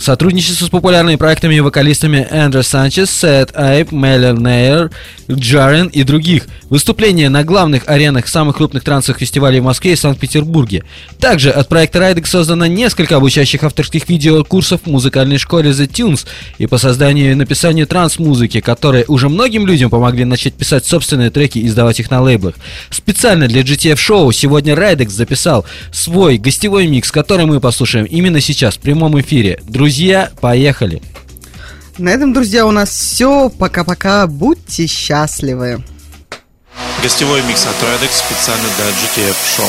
Сотрудничество с популярными проектами и вокалистами Эндрю Санчес, Сет Айп, Меллер Нейр, Джарен и других. Выступления на главных аренах самых крупных трансовых фестивалей в Москве и Санкт-Петербурге. Также от проекта Райдек создано несколько обучающих авторских видеокурсов в музыкальной школе The Tunes и по созданию и написанию транс-музыки, которые уже многим людям помогли начать писать собственные треки и издавать их на лейблах. Специально для GTF шоу сегодня Райдекс записал свой гостевой микс, который мы послушаем именно сейчас в прямом эфире. Друзья, поехали! На этом, друзья, у нас все. Пока-пока. Будьте счастливы. Гостевой микс от Redex специально для GTF шоу.